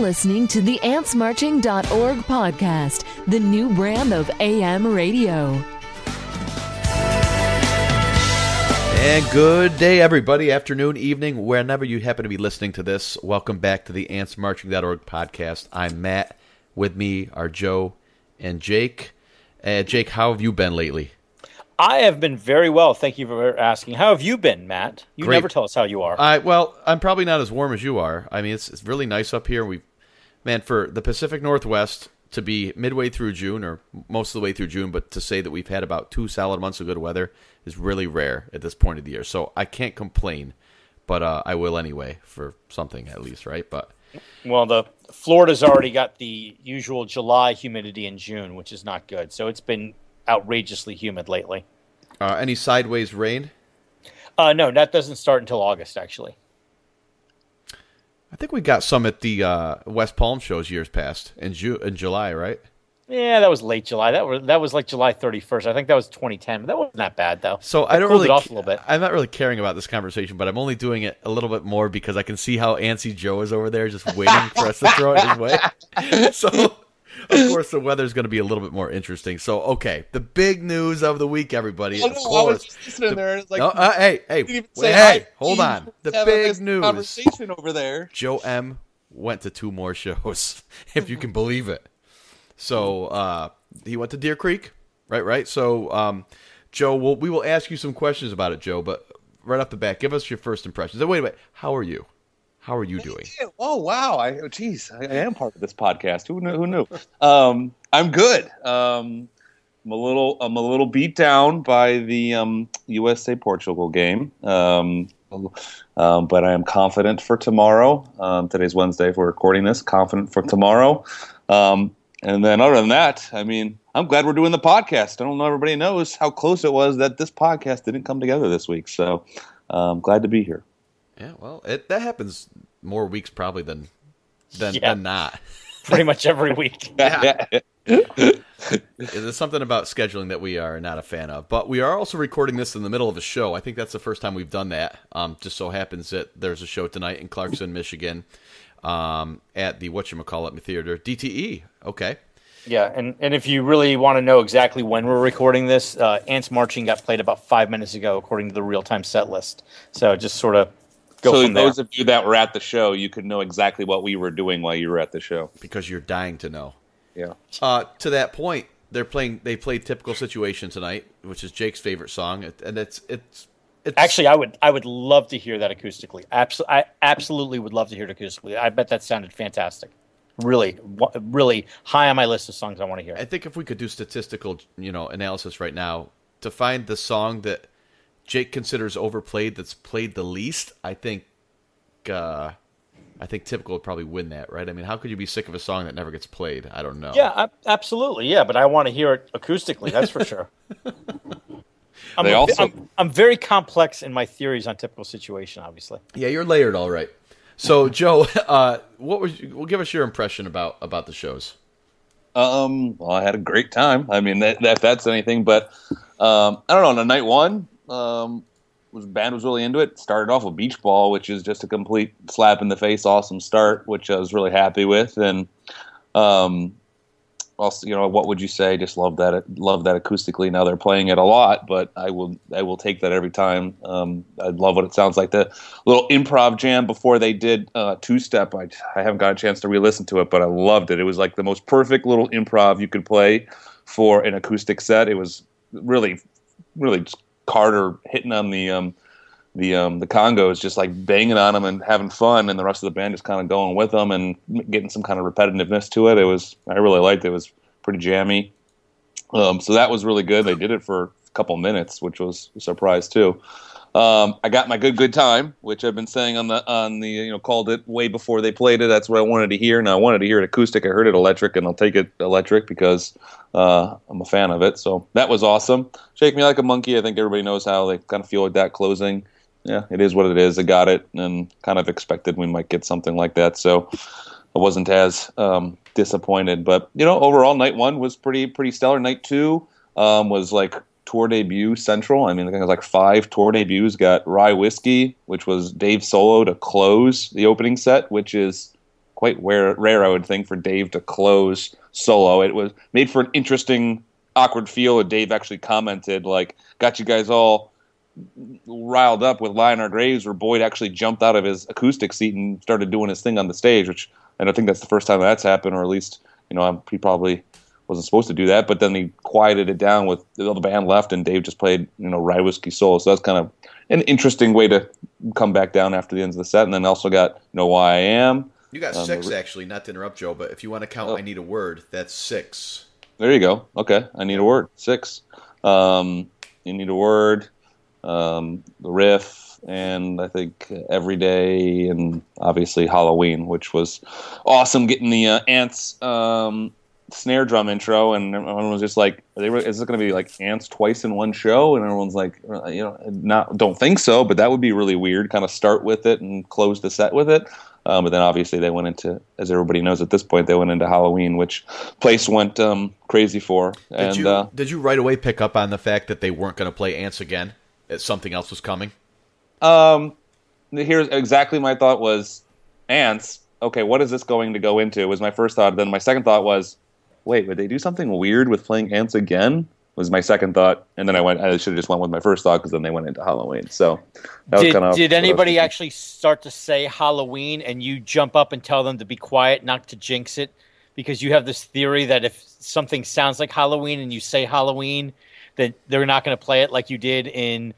listening to the AntsMarching.org podcast, the new brand of AM radio. And good day, everybody. Afternoon, evening, whenever you happen to be listening to this. Welcome back to the AntsMarching.org podcast. I'm Matt. With me are Joe and Jake. Uh, Jake, how have you been lately? I have been very well. Thank you for asking. How have you been, Matt? You Great. never tell us how you are. I well, I'm probably not as warm as you are. I mean, it's it's really nice up here. We, man, for the Pacific Northwest to be midway through June or most of the way through June, but to say that we've had about two solid months of good weather is really rare at this point of the year. So I can't complain, but uh, I will anyway for something at least, right? But well, the Florida's already got the usual July humidity in June, which is not good. So it's been outrageously humid lately. Uh, any sideways rain? Uh, no, that doesn't start until August, actually. I think we got some at the uh, West Palm shows years past in, Ju- in July, right? Yeah, that was late July. That was that was like July 31st. I think that was 2010. But that wasn't that bad though. So I don't really it off a little bit. I'm not really caring about this conversation, but I'm only doing it a little bit more because I can see how antsy Joe is over there, just waiting for us to throw it his way. So of course the weather's going to be a little bit more interesting. So okay, the big news of the week, everybody. Oh, no, I was just listening the- there. And it's like, No, uh, hey, hey, wait, say hey, hi. hold on. The big news. Conversation over there. Joe M went to two more shows, if you can believe it. So uh, he went to Deer Creek, right? Right. So um, Joe, we'll, we will ask you some questions about it, Joe. But right off the bat, give us your first impressions. Wait, wait, how are you? How are you doing? Yeah, Oh wow! I jeez, I, I am part of this podcast. Who knew? Who knew? Um, I'm good. Um, I'm a little. I'm a little beat down by the um, USA Portugal game. Um, um, but I am confident for tomorrow. Um, today's Wednesday. If we're recording this, confident for tomorrow. Um, and then other than that, I mean, I'm glad we're doing the podcast. I don't know everybody knows how close it was that this podcast didn't come together this week. So I'm glad to be here. Yeah, well, it, that happens more weeks probably than than, Yeah. than not. Pretty much every week. Yeah. There's something about scheduling that we are not a fan of. But we are also recording this in the middle of a show. I think that's the first time we've done that. Um, just so happens that there's a show tonight in Clarkston, Michigan, um, at the whatchamacallit theater, DTE. Okay. Yeah, and, and if you really want to know exactly when we're recording this, uh, Ants Marching got played about five minutes ago, according to the real time set list. So just sort of so from there. those of you that were at the show, you could know exactly what we were doing while you were at the show. Because you're dying to know. Yeah. Uh, to that point, they're playing. They played "Typical Situation" tonight, which is Jake's favorite song, and it's it's it's Actually, I would I would love to hear that acoustically. Abso- I absolutely would love to hear it acoustically. I bet that sounded fantastic. Really, really high on my list of songs I want to hear. I think if we could do statistical, you know, analysis right now to find the song that Jake considers overplayed that's played the least, I think uh I think typical would probably win that, right? I mean, how could you be sick of a song that never gets played? I don't know. Yeah, ab- absolutely. Yeah, but I want to hear it acoustically. That's for sure. I'm, They a- also- I'm, I'm very complex in my theories on typical situation. Obviously, Yeah, you're layered all right. So, Joe, uh what was well give us your impression about about the shows. Um, well, I had a great time. I mean, that, that that's anything, but um, I don't know. On the night one, um, was band was really into it. Started off with Beach Ball, which is just a complete slap in the face, awesome start, which I was really happy with. And um, also, you know, what would you say? Just love that. Love that acoustically. Now they're playing it a lot, but I will I will take that every time. Um, I love what it sounds like. The little improv jam before they did uh, two step. I I haven't got a chance to re-listen to it, but I loved it. It was like the most perfect little improv you could play for an acoustic set. It was really, really Carter hitting on the um, the um, the congas, just like banging on them and having fun, and the rest of the band just kind of going with them and getting some kind of repetitiveness to it. It was I really liked it. It was pretty jammy. Um, so that was really good. They did it for couple minutes, which was a surprise too. Um, I got my good good time, which I've been saying on the on the you know called it way before they played it. That's what I wanted to hear. and I wanted to hear it acoustic. I heard it electric, and I'll take it electric because uh, I'm a fan of it. So that was awesome. Shake me like a monkey. I think everybody knows how they kind of feel like that closing. Yeah, it is what it is. I got it, and kind of expected we might get something like that. So I wasn't as um, disappointed. But you know, overall, night one was pretty pretty stellar. Night two um, was like tour debut central. I mean, it was like five tour debuts. Got Rye Whiskey, which was Dave Solo to close the opening set, which is quite rare, rare, I would think, for Dave to close solo. It was made for an interesting, awkward feel. And Dave actually commented, like, got you guys all riled up with Our Graves, where Boyd actually jumped out of his acoustic seat and started doing his thing on the stage, which and I think that's the first time that's happened, or at least, you know, he probably wasn't supposed to do that. But then he quieted it down with the band left, and Dave just played, you know, Rye Whiskey Soul. So that's kind of an interesting way to come back down after the end of the set. And then also got, you know, Why I Am. You got Um, six, actually, not to interrupt, Joe, but if you want to count Oh. I Need a Word, that's six. There you go. Okay, I need a word. Six. Um, you need a word. Um, the riff, and I think every day, and obviously Halloween, which was awesome. Getting the uh, ants um, snare drum intro, and everyone was just like, "Are they, "Is this going to be like ants twice in one show?" And everyone's like, uh, "You know, not don't think so, but that would be really weird." Kind of start with it and close the set with it. Um, but then obviously they went into, as everybody knows at this point, they went into Halloween, which place went um, crazy for. Did And you uh, did you right away pick up on the fact that they weren't going to play Ants again? That something else was coming? um, here's exactly my thought was ants. Okay, what is this going to go into? Was my first thought. Then my second thought was, wait, would they do something weird with playing ants again? Was my second thought, and then I went. I should have just went with my first thought because then they went into Halloween. So that was Did, kind of did anybody actually start to say Halloween and you jump up and tell them to be quiet, not to jinx it? Because you have this theory that if something sounds like Halloween and you say Halloween, that they're not going to play it like you did in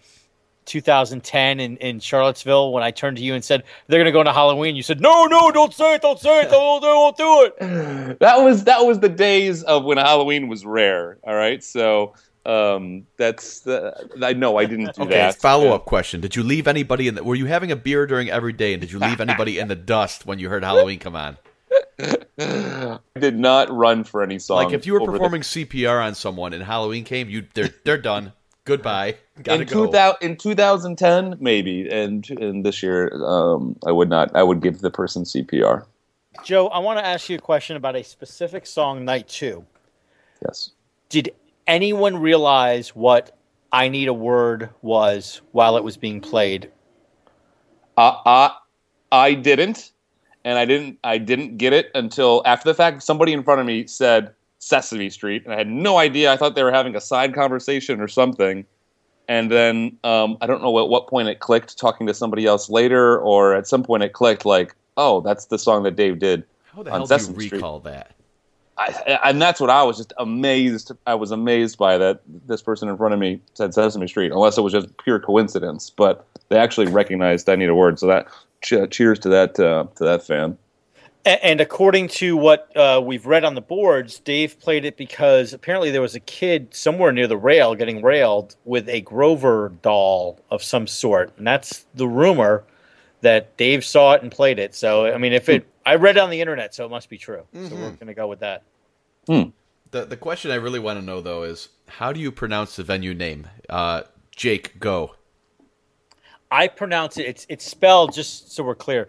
2010 in, in Charlottesville when I turned to you and said, they're going to go into Halloween. You said, no, no, don't say it, don't say it, they won't, they won't do it. that was that was the days of when Halloween was rare. All right, so um, that's the, I know I didn't do Okay, that. follow up question. Did you leave anybody in the were you having a beer during every day and did you leave anybody in the dust when you heard Halloween come on? I did not run for any song. Like if you were over the- performing CPR on someone and Halloween came, you they're they're done. Goodbye. Gotta in go. 2000, in 2010 maybe and and this year um, I would not I would give the person CPR Joe, I want to ask you a question about a specific song, Night 2. yes Did anyone realize what I Need a Word was while it was being played? uh, I I didn't and I didn't I didn't get it until after the fact somebody in front of me said Sesame Street and I had no idea I thought they were having a side conversation or something and then um, I don't know at what point it clicked talking to somebody else later or at some point it clicked like oh that's the song that Dave did How the hell do you Sesame Street. recall that? I, and that's what I was just amazed. I was amazed by that. This person in front of me said Sesame Street, unless it was just pure coincidence. But they actually recognized I need a word. So that cheers to that uh, to that fan. A- And according to what uh, we've read on the boards, Dave played it because apparently there was a kid somewhere near the rail getting railed with a Grover doll of some sort. And that's the rumor that Dave saw it and played it. So, I mean, if it, I read it on the internet, so it must be true. So we're going to go with that. The the question I really want to know though is how do you pronounce the venue name? Uh, Jake, go. I pronounce it, it's, it's spelled, just so we're clear,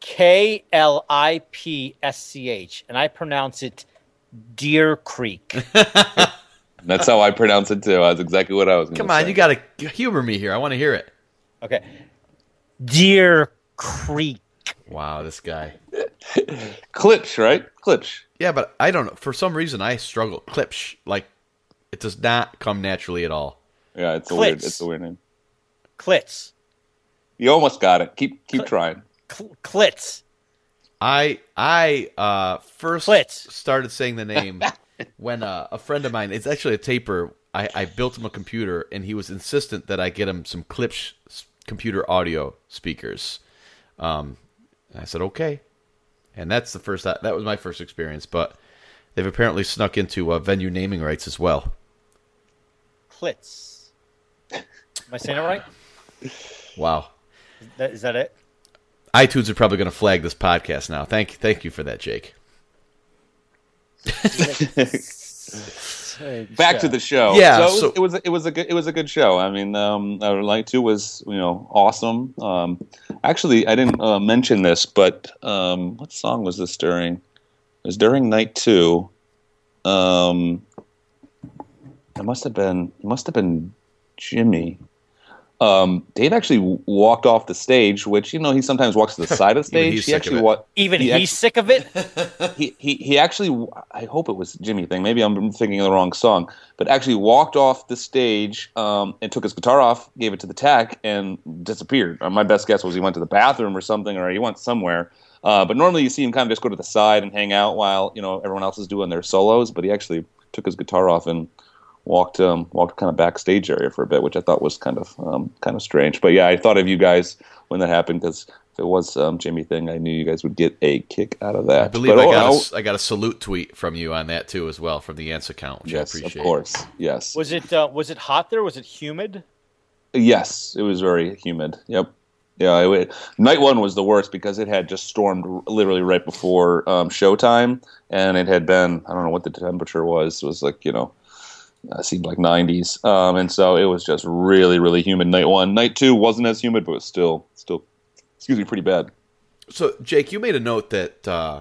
K L I P S C H. And I pronounce it Deer Creek. That's how I pronounce it too. That's exactly what I was. Gonna Come on, say. you got to humor me here. I want to hear it. Okay. Deer Creek. Wow, this guy. Klipsch, right? Klipsch. Yeah, but I don't know. For some reason, I struggle. Klipsch, like it does not come naturally at all. Yeah, it's a weird. It's a weird name. Klitz. You almost got it. Keep keep trying. Cl- Klitz. I I uh, first Klitz. started saying the name when uh, a friend of mine. It's actually a taper. I, I built him a computer, and he was insistent that I get him some Klipsch computer audio speakers. Um, and I said okay, and that's the first. That was my first experience. But they've apparently snuck into uh, venue naming rights as well. Klitz. Am I saying it right? Wow. Is that, is that it? iTunes are probably going to flag this podcast now. Thank thank you for that, Jake. Back to the show. Yeah, so, so- it, was, it was it was a good it was a good show. I mean, um, uh, Light Two was you know awesome. Um, actually, I didn't uh, mention this, but um, what song was this during? It was during Night Two. Um, it must have been it must have been Jimmy. Um, Dave actually walked off the stage, which you know he sometimes walks to the side of the Even stage. he's he sick actually of it. wa- Even he he's sick of it. he, he he actually I hope it was a Jimmy thing. Maybe I'm thinking of the wrong song, but actually walked off the stage um, and took his guitar off, gave it to the tech, and disappeared. Uh, my best guess was he went to the bathroom or something, or he went somewhere. Uh, but normally you see him kind of just go to the side and hang out while you know everyone else is doing their solos. But he actually took his guitar off and walked um, walked kind of backstage area for a bit, which I thought was kind of um, kind of strange. But yeah, I thought of you guys when that happened because if it was um, Jimmy thing, I knew you guys would get a kick out of that. I believe But, I oh, got, a oh, s- I got a salute tweet from you on that too as well from the Ants account, which yes, I appreciate. of course, yes, Was it uh, was it hot there? Was it humid? yes. It was very humid. Yep. Yeah, it, it- night one was the worst because it had just stormed literally right before um, showtime, and it had been I don't know what the temperature was. It was like you know, uh, seemed like 90s, um, and so it was just really really humid. Night one, night two wasn't as humid, but it was still still excuse me pretty bad. So, Jake, you made a note that uh,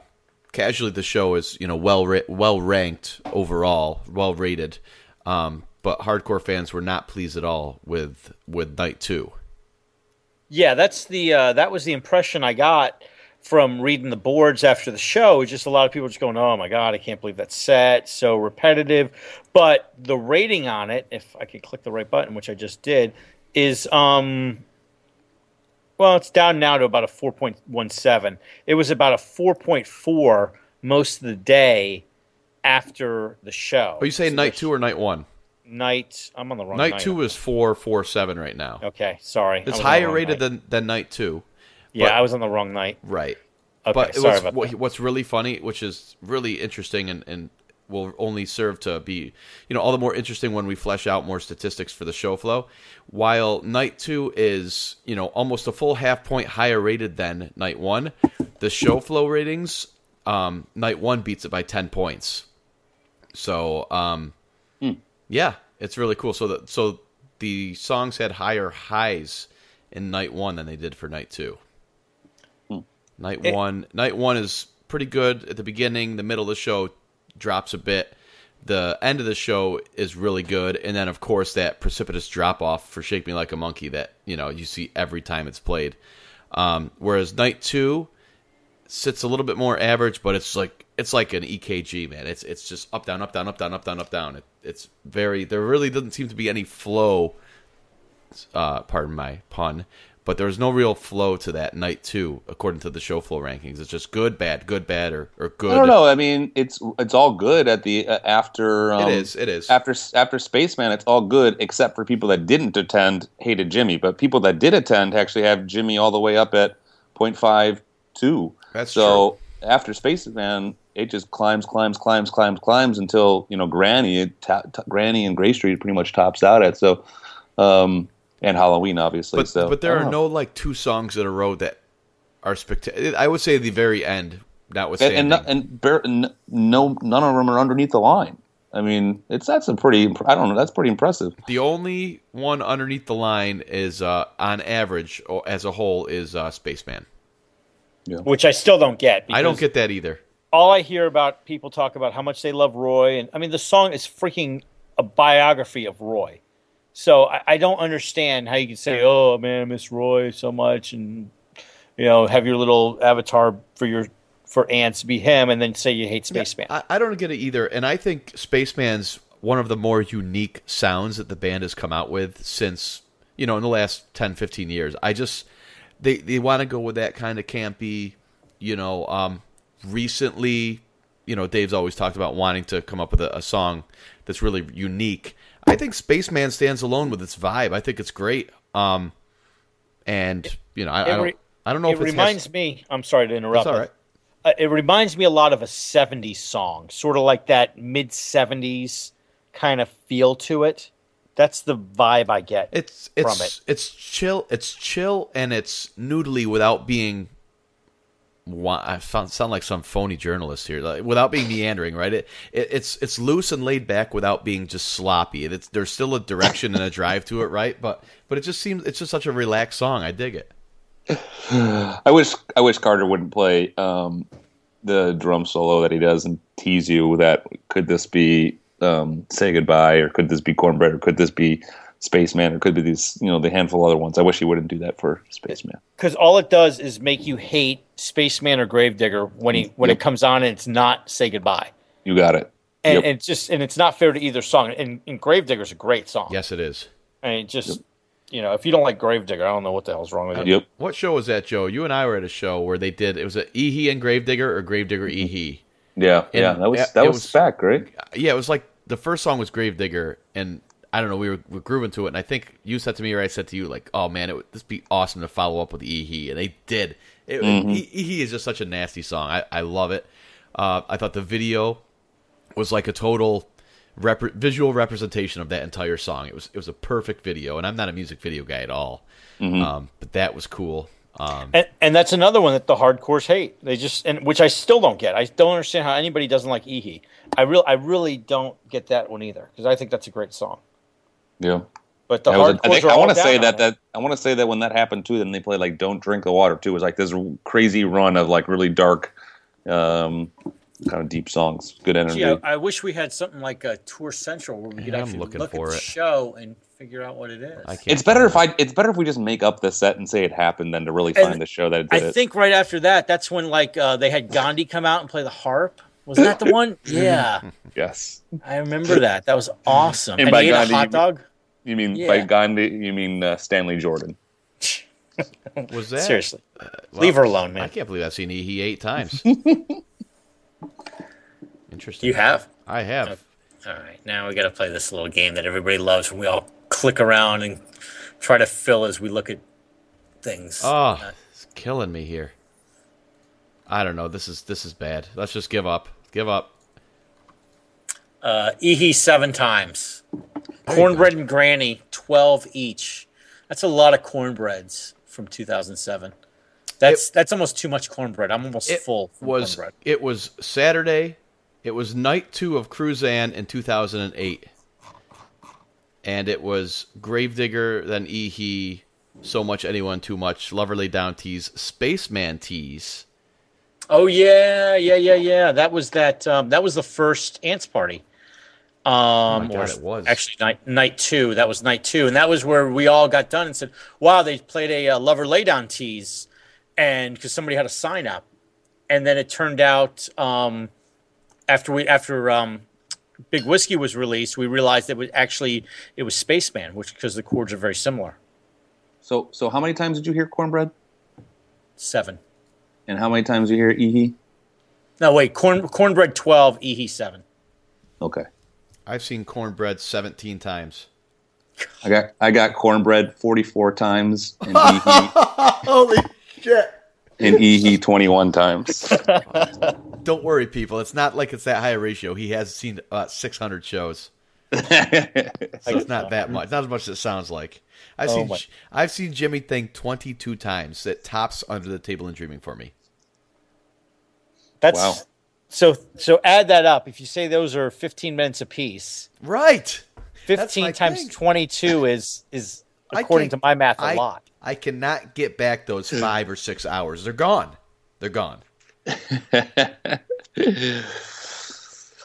casually the show is you know well ra- well ranked overall, well rated, um, but hardcore fans were not pleased at all with with night two. Yeah, that's the uh, that was the impression I got from reading the boards after the show. Just a lot of people just going, "Oh my god, I can't believe that set so repetitive." But the rating on it, if I could click the right button, which I just did, is um, well, it's down now to about a four point one seven. It was about a four point four most of the day after the show. Are you saying So night two or night one? night? I'm on the wrong Night night. two is four four seven right now. Okay, sorry. It's was on the higher rated night. than than night two. Yeah, but- I was on the wrong night. Right. Okay, but sorry what's, about what, that. what's really funny, which is really interesting and, and will only serve to be, you know, all the more interesting when we flesh out more statistics for the show flow. While night two is, you know, almost a full half point higher rated than night one, the show flow ratings, um, night one beats it by 10 points. So, um, yeah, it's really cool. So that, so the songs had higher highs in night one than they did for night two. Night It- one, night one is pretty good at the beginning. The middle of the show drops a bit. The end of the show is really good, and then of course that precipitous drop off for "Shake Me Like a Monkey" that you know you see every time it's played. Um, whereas night two sits a little bit more average, but it's like it's like an EKG, man. It's it's just up down up down up down up down up down. It, it's very there really doesn't seem to be any flow. Uh, pardon my pun, but there's no real flow to that night two, according to the show flow rankings. It's just good, bad, good, bad, or or good. I don't know. I mean, it's it's all good at the uh, after. Um, It is. It is. after after Spaceman. It's all good except for people that didn't attend hated Jimmy, but people that did attend actually have Jimmy all the way up at 0.52. That's so after Spaceman, it just climbs, climbs, climbs, climbs, climbs until you know Granny, ta- t- Granny and Grey Street pretty much tops out at. So, um, and Halloween obviously. but so but there are know. no like two songs in a row that are spectacular. I would say the very end, and notwithstanding. and, no- and bar- n- no none of them are underneath the line. I mean, it's that's a pretty. imp- I don't know. That's pretty impressive. The only one underneath the line is, uh, on average, as a whole, is uh, Spaceman. which I still don't get. I don't get that either. all I hear about people talk about how much they love Roy, and I mean the song is freaking a biography of Roy. So I, I don't understand how you can say, "Oh man, I miss Roy so much," and you know, have your little avatar for your for ants be him, and then say you hate Spaceman. I, I don't get it either, and I think Spaceman's one of the more unique sounds that the band has come out with since you know in the last 10, 15 years. I just they they want to go with that kind of campy, you know. Um, recently, you know, Dave's always talked about wanting to come up with a, a song that's really unique. I think Spaceman stands alone with its vibe. I think it's great. Um, and you know, I, I don't, I don't know it if it's reminds me. I'm sorry to interrupt. That's all right. uh, it reminds me a lot of a 70s song, sort of like that mid 70s kind of feel to it. That's the vibe I get. It's from it's it. it's chill. It's chill and it's noodly without being. Wa- I found, sound like some phony journalist here. Like, without being meandering, right? It, it it's it's loose and laid back without being just sloppy. It's there's still a direction and a drive to it, right? But but it just seems it's just such a relaxed song. I dig it. I wish I wish Carter wouldn't play um, the drum solo that he does and tease you that could this be um, say goodbye or could this be cornbread or could this be Spaceman. It could be these, you know, the handful of other ones. I wish he wouldn't do that for Spaceman. Because all it does is make you hate Spaceman or Gravedigger when he when Yep. it comes on and it's not say goodbye. You got it. And, Yep. and it's just and it's not fair to either song. And, and Gravedigger's a great song. Yes, it is. I mean, just you know, if you don't like Gravedigger, I don't know what the hell's wrong with uh, you. Yep. What show was that, Joe? You and I were at a show where they did. It was a Ehe and Gravedigger or Gravedigger mm-hmm. Ehe. Yeah. And yeah. That was that was, was- back, right? Yeah, it was like the first song was Gravedigger, and I don't know. We were, we were grooving to it, and I think you said to me or I said to you like, "Oh man, it would this be awesome to follow up with Ehe," and they did. It, E- Ehe is just such a nasty song. I, I love it. Uh, I thought the video was like a total rep- visual representation of that entire song. It was it was a perfect video, and I'm not a music video guy at all, um, but that was cool. Um, And, and that's another one that the hardcores hate. They just and which I still don't get. I don't understand how anybody doesn't like Ehe. I real I really don't get that one either because I think that's a great song. Yeah. But the That was a- hardcores I think I want to say that that I want to say that when that happened too, then they played like "Don't Drink the Water" too. It was like this crazy run of like really dark, um, kind of deep songs. Good energy. Gee, I, I wish we had something like a Tour Central where we could Yeah, I'm actually looking look at for the show and figure out what it is. It's better if I. It's better if we just make up the set and say it happened than to really And find the show that I did it. think right after that, that's when like uh, they had Gandhi come out and play the harp. Was that the one? Yeah, yes. I remember that. That was awesome. And And, by he ate Gandhi, a hot you- dog. You mean Yeah. by Gandhi? You mean uh, Stanley Jordan? Was that seriously, uh, well, leave her alone, man. I can't believe I've seen Ehe eight times. Interesting. You have. I have. All right, now we got to play this little game that everybody loves, when we all click around and try to fill as we look at things. Oh, it's killing me here. I don't know. This is this is bad. Let's just give up. Give up. Uh, Ehe seven times. Cornbread and Granny twelve each. That's a lot of cornbreads from 2007. That's that's almost too much cornbread. I'm almost It full. Was cornbread. it was Saturday. It was night two of Cruzan in 2008, and it was Gravedigger, then Ehe, so much anyone too much, Lover Lay Down tease, Spaceman tease. Oh yeah, yeah, yeah, yeah. That was that. Um, that was the first ants party. Um, Oh God, or it was. actually night night two. That was night two, and that was where we all got done and said, "Wow, they played a uh, Lover Lay Down tease," and because somebody had a sign up, and then it turned out um, after we after um, Big Whiskey was released, we realized it was actually it was Spaceman, which because the chords are very similar. So, so how many times did you hear cornbread? Seven. And how many times did you hear Ehe? No, wait, corn cornbread twelve, Ehe seven. Okay, I've seen cornbread 17 times. I got I got cornbread forty four times and Ehe Holy shit! and Ehe twenty one times. Don't worry, people. It's not like it's that high a ratio. He has seen uh, about 600 shows. So it's not that much. Not as much as it sounds like. I've Oh seen my- I've seen Jimmy think 22 times. That tops under the table and dreaming for me. That's Wow. So so add that up. If you say those are 15 minutes apiece, Right. 15 times thing. 22 is is according to my math a I, lot. I cannot get back those five or six hours. They're gone. They're gone.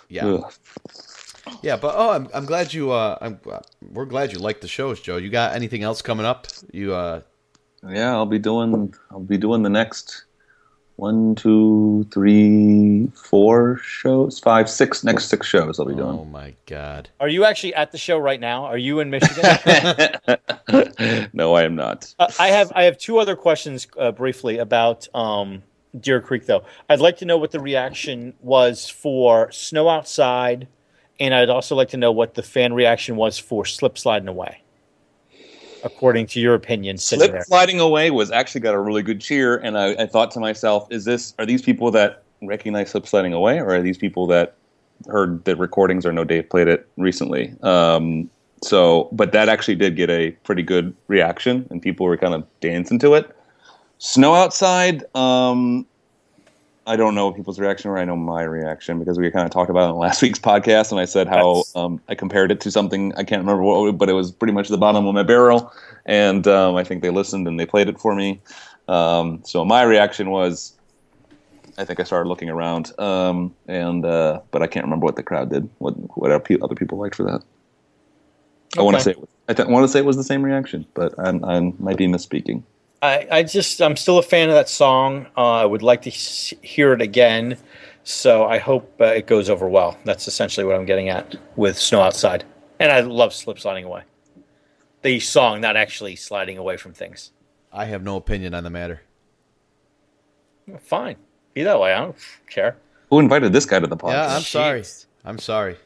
Yeah. Ugh. Yeah, but oh, I'm, I'm glad you. Uh, I'm, uh, we're glad you like the shows, Joe. You got anything else coming up? You uh, Yeah, I'll be doing. I'll be doing the next one, two, three, four shows, five, six. Next six shows I'll be doing. oh my god, Are you actually at the show right now? Are you in Michigan? no, I am not. Uh, I have I have two other questions uh, briefly about um, Deer Creek though. I'd like to know what the reaction was for Snow Outside, and I'd also like to know what the fan reaction was for Slip Sliding Away. According to your opinion, sitting sliding away was actually got a really good cheer, and I, I thought to myself, "Is this? Are these people that recognize slip sliding away, or are these people that heard the recordings or no Dave played it recently?" Um, so, but that actually did get a pretty good reaction, and people were kind of dancing to it. Snow outside. Um, I don't know people's reaction, or I know my reaction because we kind of talked about it in last week's podcast, and I said how um, I compared it to something I can't remember what, but it was pretty much the bottom of my barrel, and um, I think they listened and they played it for me. Um, so my reaction was, I think I started looking around, um, and uh, but I can't remember what the crowd did, what what other people liked for that. I want to say it was, I th- want to say it was the same reaction, but I'm, I might be misspeaking. I, I just I'm still a fan of that song. Uh, I would like to s- hear it again, so I hope uh, it goes over well. That's essentially what I'm getting at with Snow Outside, and I love Slip Sliding Away. The song, not actually sliding away from things. I have no opinion on the matter. Fine, be that way. I don't care. Who invited this guy to the podcast? Yeah, I'm sorry. I'm sorry.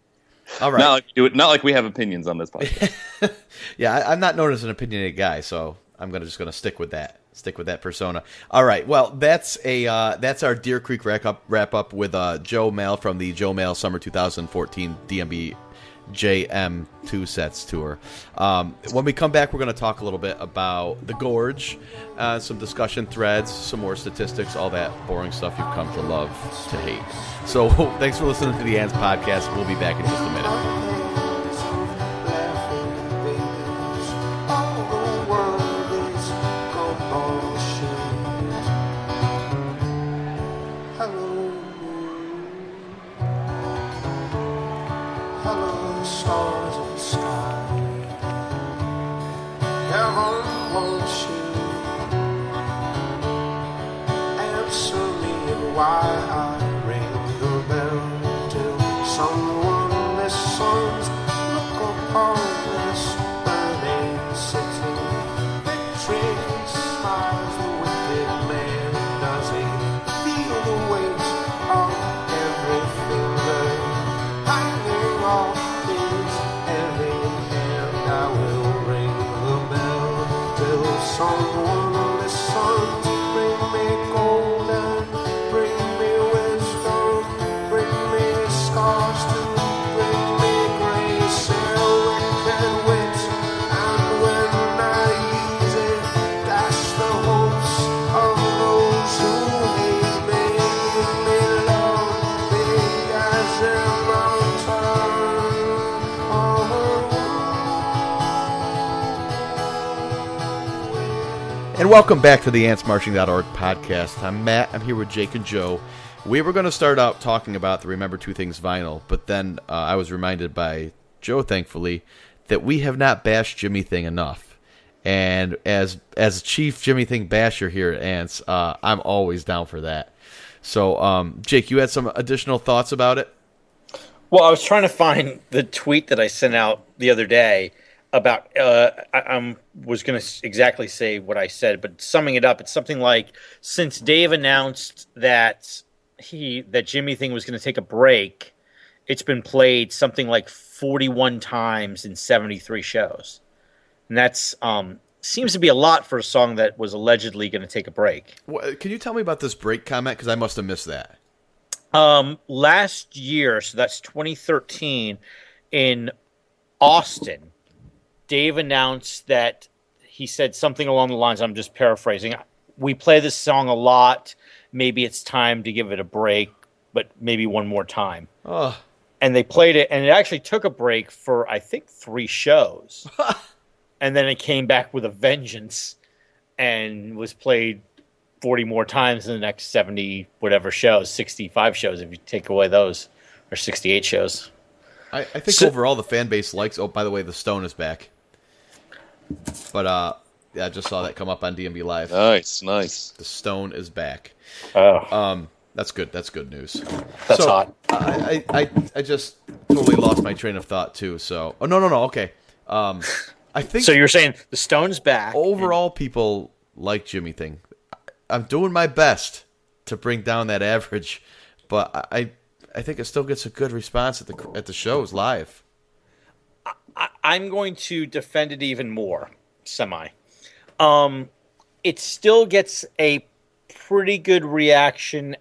All right. Not like, we not like we have opinions on this podcast. Yeah, I, I'm not known as an opinionated guy, so I'm gonna just gonna stick with that. Stick with that persona. All right. Well, that's a uh, that's our Deer Creek wrap up wrap up with uh, Joe Mail from the Joe Mail Summer 2014 DMB JM two sets tour. Um, when we come back, we're going to talk a little bit about the Gorge, uh, some discussion threads, some more statistics, all that boring stuff you've come to love to hate. So thanks for listening to the Ants podcast. We'll be back in just a minute. Welcome back to the AntsMarching.org podcast. I'm Matt. I'm here with Jake and Joe. We were going to start out talking about the Remember Two Things vinyl, but then uh, I was reminded by Joe, thankfully, that we have not bashed Jimmy Thing enough. And as as chief Jimmy Thing basher here at Ants, uh, I'm always down for that. So, um, Jake, you had some additional thoughts about it? Well, I was trying to find the tweet that I sent out the other day about. Uh, I I'm, was going to exactly say what I said, but summing it up, it's something like since Dave announced that he that Jimmy thing was going to take a break, it's been played something like 41 times in 73 shows, and that's um, seems to be a lot for a song that was allegedly going to take a break. Wha- Can you tell me about this break comment? Because I must have missed that. Um, last year, so that's 2013, in Austin, Dave announced that he said something along the lines. I'm just paraphrasing. We play this song a lot. Maybe it's time to give it a break, but maybe one more time. Oh, And they played it, and it actually took a break for I think three shows, and then it came back with a vengeance, and was played 40 more times in the next 70 whatever shows 65 shows if you take away those or 68 shows I, I think So- overall the fan base likes. Oh, by the way, the Stone is back. But uh, yeah, I just saw that come up on DMB Live. nice, nice. The Stone is back. oh Um, that's good. That's good news. that's so, hot I, I, I, I just totally lost my train of thought too. So, oh no, no, no. Okay. Um, I think so you're saying the stone's back overall people like Jimmy thing. I'm doing my best to bring down that average, but I, I think it still gets a good response at the at the shows live. I, i'm going to defend it even more semi um it still gets a pretty good reaction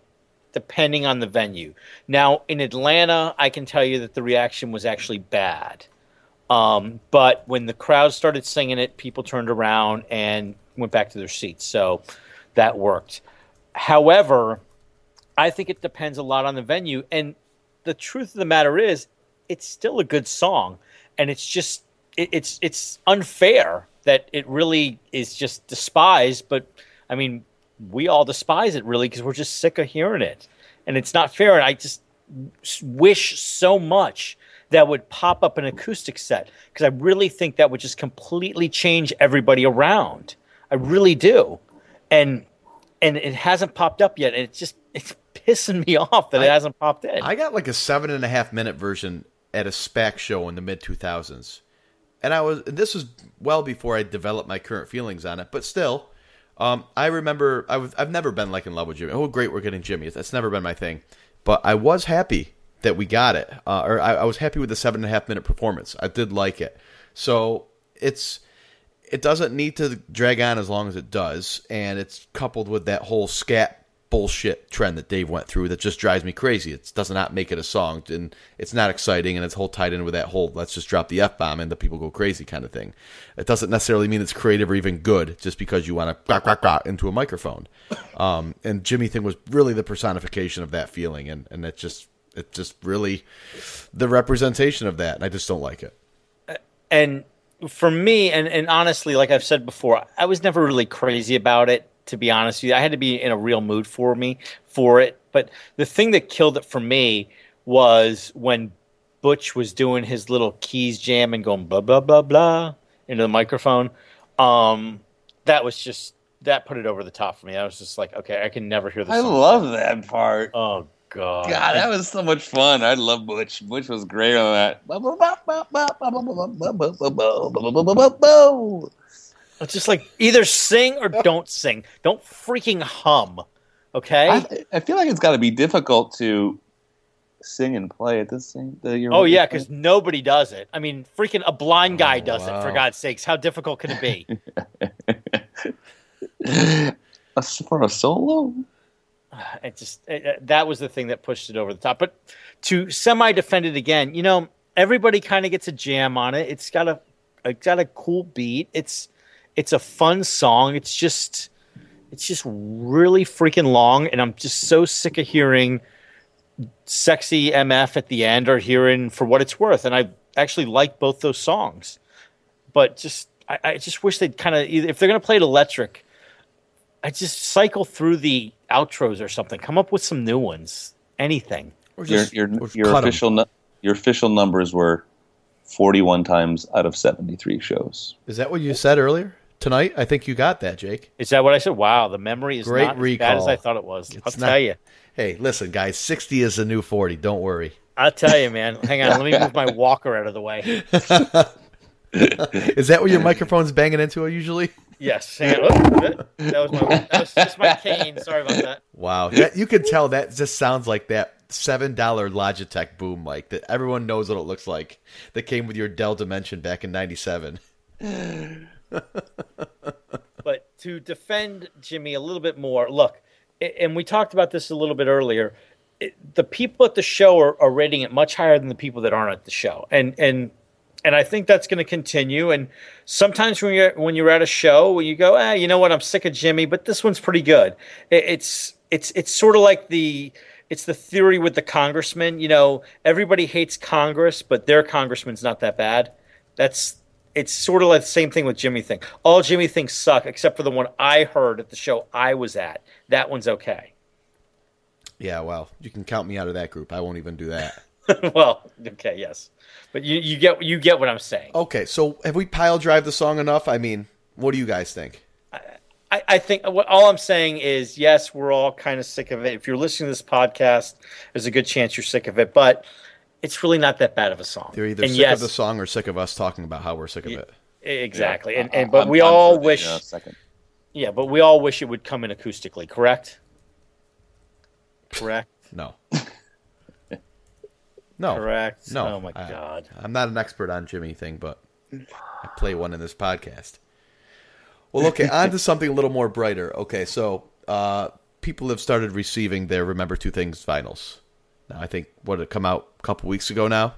depending on the venue now in atlanta i can tell you that the reaction was actually bad Um, but when the crowd started singing it, people turned around and went back to their seats. So that worked. However, I think it depends a lot on the venue. And the truth of the matter is, it's still a good song, and it's just it, it's it's unfair that it really is just despised. But I mean, we all despise it really because we're just sick of hearing it, and it's not fair. And I just wish so much that would pop up an acoustic set because I really think that would just completely change everybody around. I really do, and and it hasn't popped up yet, and it's just it's pissing me off that it hasn't popped in. I got like a seven and a half minute version at a SPAC show in the mid 2000s. And I was, this was well before I developed my current feelings on it, but still, um, I remember I was, I've never been like in love with Jimmy. Oh, great, we're getting Jimmy. That's never been my thing. But I was happy that we got it, uh, or I, I was happy with the seven and a half minute performance. I did like it. So it's, it doesn't need to drag on as long as it does, and it's coupled with that whole scat bullshit trend that Dave went through that just drives me crazy. It does not make it a song, and it's not exciting, and it's whole tied in with that whole let's just drop the f bomb and the people go crazy kind of thing. It doesn't necessarily mean it's creative or even good just because you want to quack quack quack into a microphone. Um, and Jimmy thing was really the personification of that feeling, and and it just it just really the representation of that, and I just don't like it. and for me and, and honestly like i've said before i was never really crazy about it to be honest with you i had to be in a real mood for me for it but the thing that killed it for me was when butch was doing his little keys jam and going blah blah blah blah into the microphone um that was just that put it over the top for me i was just like okay i can never hear this I love that part. oh god God, that was so much fun. I love Butch. Butch was great on that. It's just like either sing or don't sing don't freaking hum okay I, I feel like it's got to be difficult to sing and play at the same. The, Oh yeah, because nobody does it. I mean, freaking a blind guy Oh, does it. For. God's sakes, how difficult can it be? for a solo. it just it- that was the thing that pushed it over the top. But to semi defend it again, you know, everybody kind of gets a jam on it. It's got a it's got a cool beat. It's it's a fun song. It's just it's just really freaking long, and I'm just so sick of hearing sexy MF at the end or hearing for what it's worth. And I actually like both those songs, but just I, I just wish they'd kind of if they're gonna play it electric, I just cycle through the outros or something. Come up with some new ones. Anything. Or Your just- your or your official nu- your official numbers were forty one times out of seventy three shows. Is that what you said earlier tonight? I think you got that, Jake. Is that what I said? Wow, the memory is Great not as bad recall. as I thought it was. I'll not- tell you. Hey, listen, guys, sixty is the new forty. Don't worry. I'll tell you, man. Hang on, let me move my walker out of the way. Is that what your microphone's banging into usually? Yes, hang on. Oh, that was my that was just my cane. Sorry about that. Wow, that, you can tell that just sounds like that seven dollar Logitech boom mic that everyone knows what it looks like. That came with your Dell Dimension back in '97. But to defend Jimmy a little bit more, look, and we talked about this a little bit earlier. The people at the show are, are rating it much higher than the people that aren't at the show, and and and I think that's going to continue. And sometimes when you're when you're at a show, you go, ah, you know what, I'm sick of Jimmy, but this one's pretty good. It, it's it's it's sort of like the it's the theory with the congressman. You know, everybody hates Congress, but their congressman's not that bad. That's it's sort of like the same thing with Jimmy thing. All Jimmy things suck except for the one I heard at the show I was at. That one's okay. Yeah, well, you can count me out of that group. I won't even do that. well, okay, yes, but you you get you get what I'm saying. Okay, so have we pile drive the song enough? I mean, what do you guys think? I, I think what all I'm saying is yes, we're all kind of sick of it. If you're listening to this podcast, there's a good chance you're sick of it, but it's really not that bad of a song. They're either and sick yes, of the song or sick of us talking about how we're sick of it. exactly. Yeah, and, and but I'm- we I'm all for the, wish, second. yeah, but we all wish it would come in acoustically. Correct. Correct. No. No. Correct. No. Oh my I- god. I'm not an expert on Jimmy thing, but I play one in this podcast. Well, okay, on to something a little more brighter. Okay, so uh, people have started receiving their Remember Two Things vinyls. I think what did it come out a couple weeks ago now.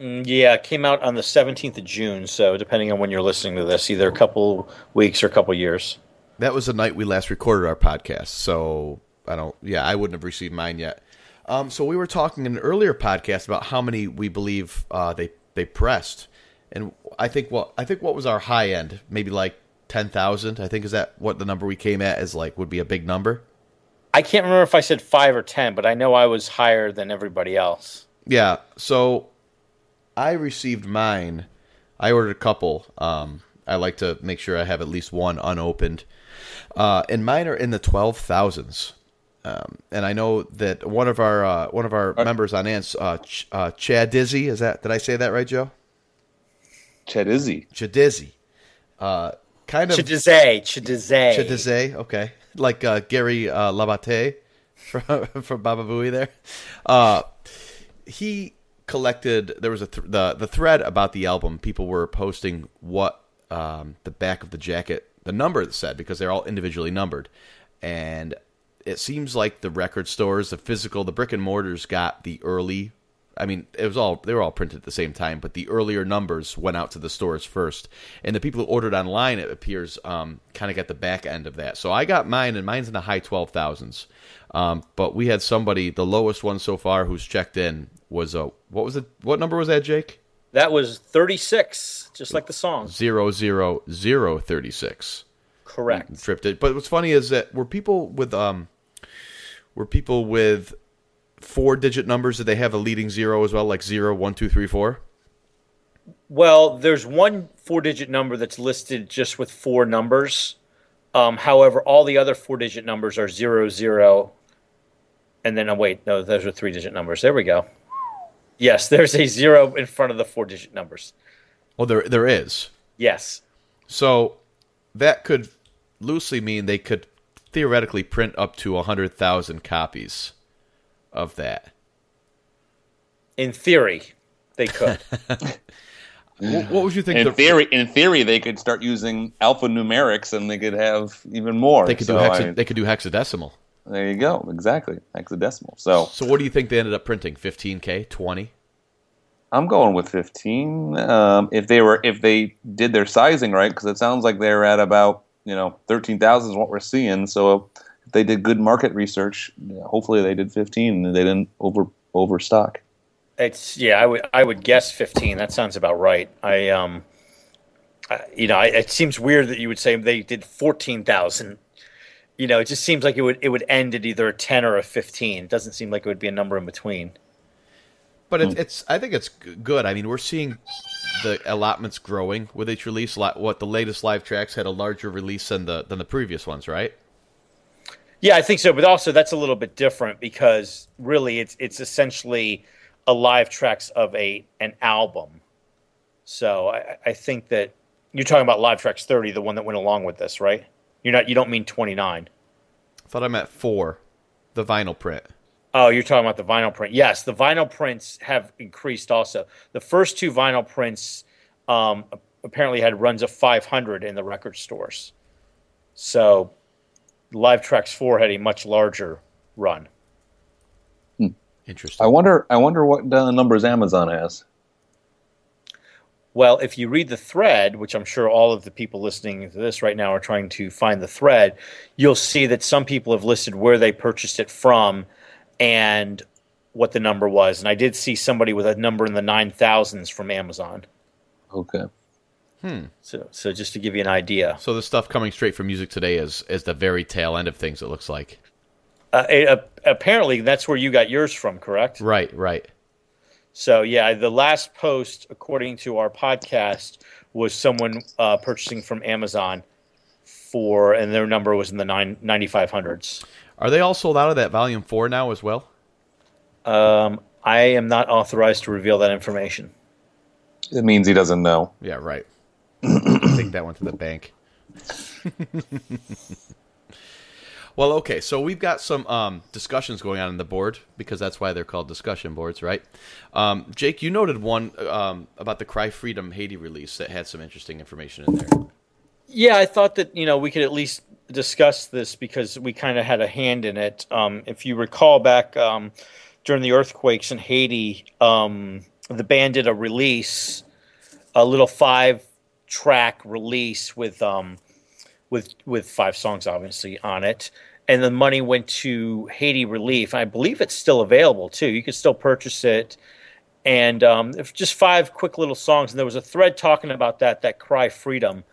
Mm, Yeah, it came out on the 17th of June. So depending on when you're listening to this, either a couple weeks or a couple years. That was the night we last recorded our podcast. So I don't. Yeah, I wouldn't have received mine yet. Um, so we were talking in an earlier podcast about how many we believe uh, they they pressed, and I think what I think what was our high end, maybe like ten thousand. I think is that what the number we came at is like would be a big number. I can't remember if I said five or ten, but I know I was higher than everybody else. Yeah. So I received mine. I ordered a couple. Um, I like to make sure I have at least one unopened. Uh, and mine are in the twelve thousands. Um, and I know that one of our uh, one of our members on Ants, uh, Ch- uh, Chad Dizzy, is that did I say that right, Joe? Chet Izzy. Chadizzy. Uh, kind of Chedize, Chedize. Chadize, okay, like uh, Gary uh, Labate from from Baba Booey there. Uh, he collected. There was a th- the the thread about the album. People were posting what um, the back of the jacket, the number said because they're all individually numbered, and it seems like the record stores, the physical, the brick and mortars got the early. I mean, it was all they were all printed at the same time, but the earlier numbers went out to the stores first, and the people who ordered online, it appears, um, kind of got the back end of that. So I got mine, and mine's in the high twelve thousands. Um, but we had somebody, the lowest one so far, who's checked in was a what was it? What number was that, Jake? That was 36, just like the song. Zero zero zero thirty six. Correct. tripped it. But what's funny is that were people with um were people with four digit numbers that they have a leading zero as well, like zero, one, two, three, four? Well, there's one four digit number that's listed just with four numbers. Um, however, all the other four digit numbers are zero, zero, and then, oh, wait, no, those are three digit numbers. There we go. Yes, there's a zero in front of the four digit numbers. Well there there is. Yes. So that could loosely mean they could theoretically print up to a hundred thousand copies of that. In theory, they could. What, what would you think In the theory, in theory, they could start using alphanumerics, and they could have even more. they could So, do I mean, they could do hexadecimal. there you go. Exactly, hexadecimal. So So what do you think they ended up printing? 15k, 20? I'm going with 15. Um, if they were, if they did their sizing right, because it sounds like they're at about you know 13,000 is what we're seeing. So if they did good market research, hopefully they did 15 and they didn't over overstock. It's yeah, I would I would guess fifteen. That sounds about right. I um, I, you know, I, it seems weird that you would say they did fourteen thousand. You know, it just seems like it would it would end at either a ten or a fifteen. It doesn't seem like it would be a number in between. But it's, it's I think it's good. I mean, we're seeing the allotments growing with each release. Li- What the latest live tracks had a larger release than the than the previous ones, right? Yeah, I think so. But also, that's a little bit different because really, it's it's essentially a live tracks of a an album. So I, I think that you're talking about live tracks thirty, the one that went along with this, right? You're not. You don't mean twenty nine. I thought I meant four, the vinyl print. Oh, you're talking about the vinyl print. Yes, the vinyl prints have increased also. The first two vinyl prints um, apparently had runs of 500 in the record stores. So Live Tracks 4 had a much larger run. Interesting. I wonder. I wonder what uh, numbers Amazon has. Well, if you read the thread, which I'm sure all of the people listening to this right now are trying to find the thread, you'll see that some people have listed where they purchased it from and what the number was. And I did see somebody with a number in the 9,000s from Amazon. Okay. So, so just to give you an idea, So the stuff coming straight from Music Today is is the very tail end of things. It looks like. uh, it, uh, apparently that's where you got yours from, correct? Right, right. So yeah, the last post, according to our podcast, was someone uh, purchasing from Amazon for, and their number was in the nine ninety five hundreds. Are they all sold out of that volume four now as well? Um, I am not authorized to reveal that information. It means he doesn't know. Yeah, right. Think that went to the bank. well, okay, so we've got some um, discussions going on in the board because that's why they're called discussion boards, right? Um, Jake, you noted one um, about the Cry Freedom Haiti release that had some interesting information in there. Yeah, I thought that you know we could at least discuss this because we kind of had a hand in it. Um, if you recall back um, during the earthquakes in Haiti, um, the band did a release, a little five-track release with um, with with five songs obviously on it, and the money went to Haiti Relief. I believe it's still available too. You can still purchase it and um, just five quick little songs. And there was a thread talking about that, that cry freedom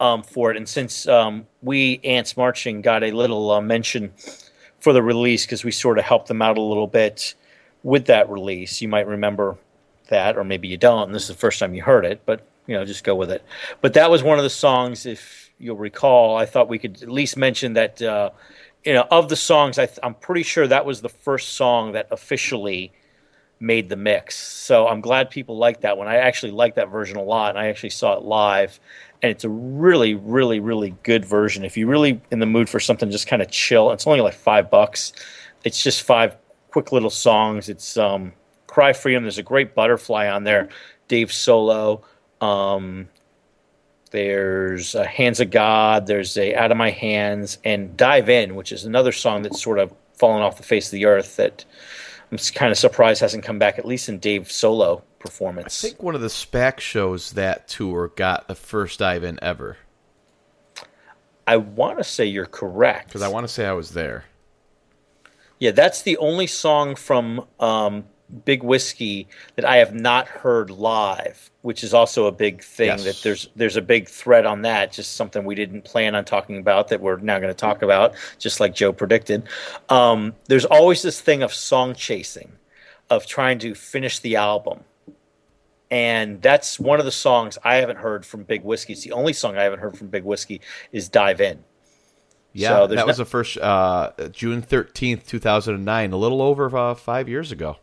um, for it. And since um, we Ants Marching got a little uh, mention for the release because we sort of helped them out a little bit with that release, you might remember that, or maybe you don't. And this is the first time you heard it, but you know, just go with it. But that was one of the songs, if you'll recall. I thought we could at least mention that. Uh, you know, of the songs, I I'm pretty sure that was the first song that officially made the mix. So I'm glad people like that one. I actually like that version a lot, and I actually saw it live, and it's a really, really, really good version. If you're really in the mood for something just kind of chill, it's only like five bucks. It's just five quick little songs. It's um, "Cry Freedom." There's a great butterfly on there, Dave Solo. Um, there's uh, Hands of God. There's a Out of My Hands and Dive In, which is another song that's sort of fallen off the face of the earth that I'm kind of surprised hasn't come back, at least in Dave's solo performance. I think one of the SPAC shows that tour got the first dive in ever. I want to say you're correct. Because I want to say I was there. Yeah, that's the only song from um, Big Whiskey that I have not heard live, which is also a big thing. Yes. That there's there's a big thread on that. Just something we didn't plan on talking about that we're now going to talk about, just like Joe predicted. Um, there's always this thing of song chasing, of trying to finish the album, and that's one of the songs I haven't heard from Big Whiskey. It's the only song I haven't heard from Big Whiskey is "Dive In." Yeah, So that was no- the first uh, June thirteenth, two thousand and nine, a little over uh, five years ago.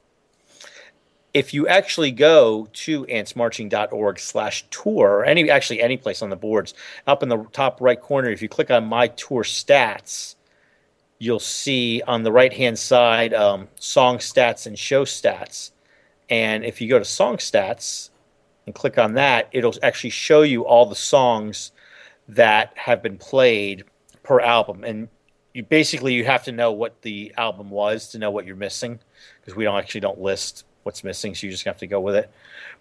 If you actually go to antsmarching.org slash tour or any actually any place on the boards up in the top right corner if you click on my tour stats you'll see on the right hand side um, song stats and show stats. And if you go to song stats and click on that it'll actually show you all the songs that have been played per album. And you basically you have to know what the album was to know what you're missing because we don't actually don't list what's missing so you just have to go with it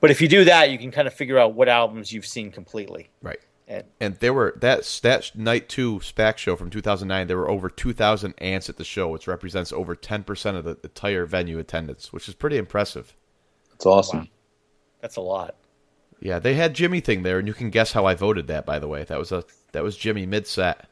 but if you do that you can kind of figure out what albums you've seen completely Right. and And there were that that night two SPAC show from two thousand nine. There were over two thousand ants at the show, which represents over ten percent of the entire venue attendance, which is pretty impressive. It's awesome. that's a lot Yeah, they had Jimi Thing there, and you can guess how I voted that. By the way, that was a that was Jimi mid set.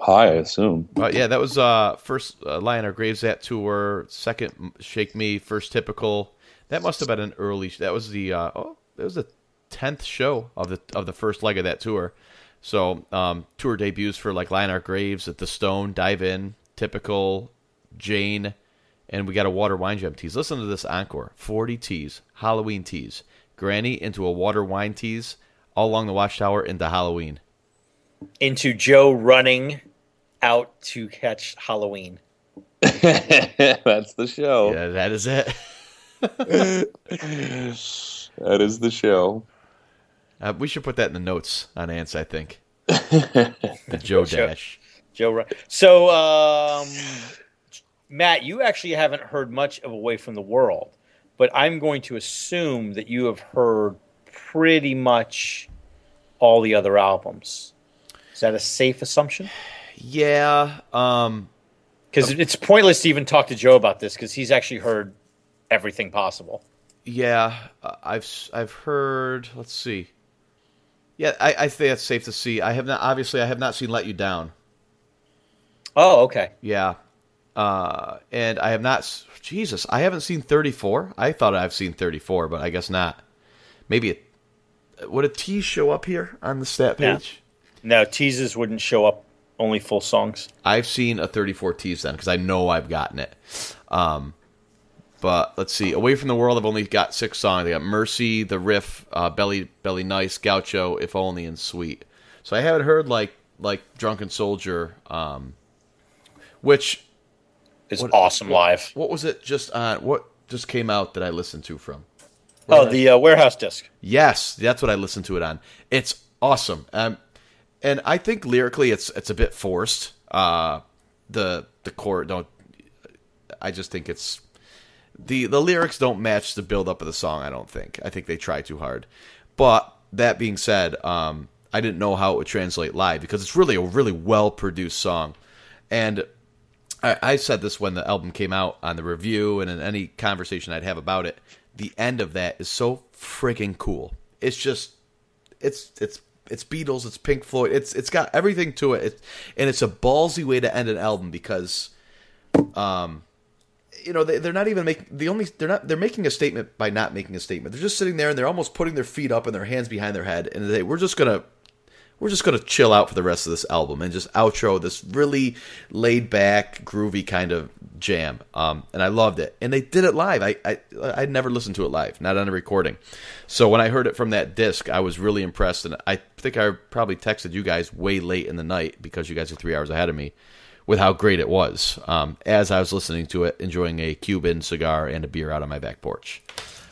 High, I assume. Uh, yeah, that was uh first uh, Lie in Our Graves that tour, second Shake Me, first Typical. That must have been an early. That was the uh, oh, that was the tenth show of the of the first leg of that tour. So um, tour debuts for like Lie in Our Graves at the Stone, Dive In, Typical, Jane, and we got a Water Wine Gem tease. Listen to this encore: forty teas, Halloween teas, Granny into a Water Wine tease, all along the Watchtower into Halloween. Into joe running out to catch halloween That's the show. Yeah, that is it. That is the show. Uh, we should put that in the notes on Ants. I think the Joe Sure. Dash. joe run so um, matt you actually haven't heard much of away from the world but i'm going to assume that you have heard pretty much all the other albums is that a safe assumption Yeah. Um. because it's pointless to even talk to joe about this because he's actually heard everything possible Yeah. I've I've heard. Let's see. Yeah, I, I think it's safe to see. I have not. Obviously, I have not seen "Let You Down." oh okay Yeah. Uh, and I have not. Jesus, I haven't seen 34. I thought I've seen 34, but I guess not. Maybe it. Would a T show up here on the stat Yeah. page? No teases wouldn't show up only full songs I've seen a 34 tease then because I know I've gotten it. Um, but let's see. Away from the world, I've only got six songs. I got Mercy, The Riff, uh, Belly Belly Nice, Gaucho, If Only, and Sweet. So I haven't heard like like Drunken Soldier, um, which it's awesome live what was it just on? What just came out that I listened to from? oh the uh, warehouse disc Yes, that's what I listened to it on. It's awesome. Um, and I think lyrically it's it's a bit forced. Uh, the the core don't. I just think it's the the lyrics don't match the build up of the song. I don't think. I think they try too hard. But that being said, um, I didn't know how it would translate live because it's really a really well produced song, and I, I said this when the album came out on the review and in any conversation I'd have about it. The end of that is so freaking cool. It's just, it's it's it's Beatles, it's Pink Floyd, it's it's got everything to it, it and it's a ballsy way to end an album because, um, you know they, they're not even making the only they're not they're making a statement by not making a statement. They're just sitting there and they're almost putting their feet up and their hands behind their head, and they we're just gonna we're just gonna chill out for the rest of this album and just outro this really laid back, groovy kind of jam. Um, and I loved it, and they did it live. I I I'd never listened to it live, not on a recording. So when I heard it from that disc, I was really impressed, and I think I probably texted you guys way late in the night because you guys are three hours ahead of me with how great it was um, as I was listening to it, enjoying a Cuban cigar and a beer out on my back porch.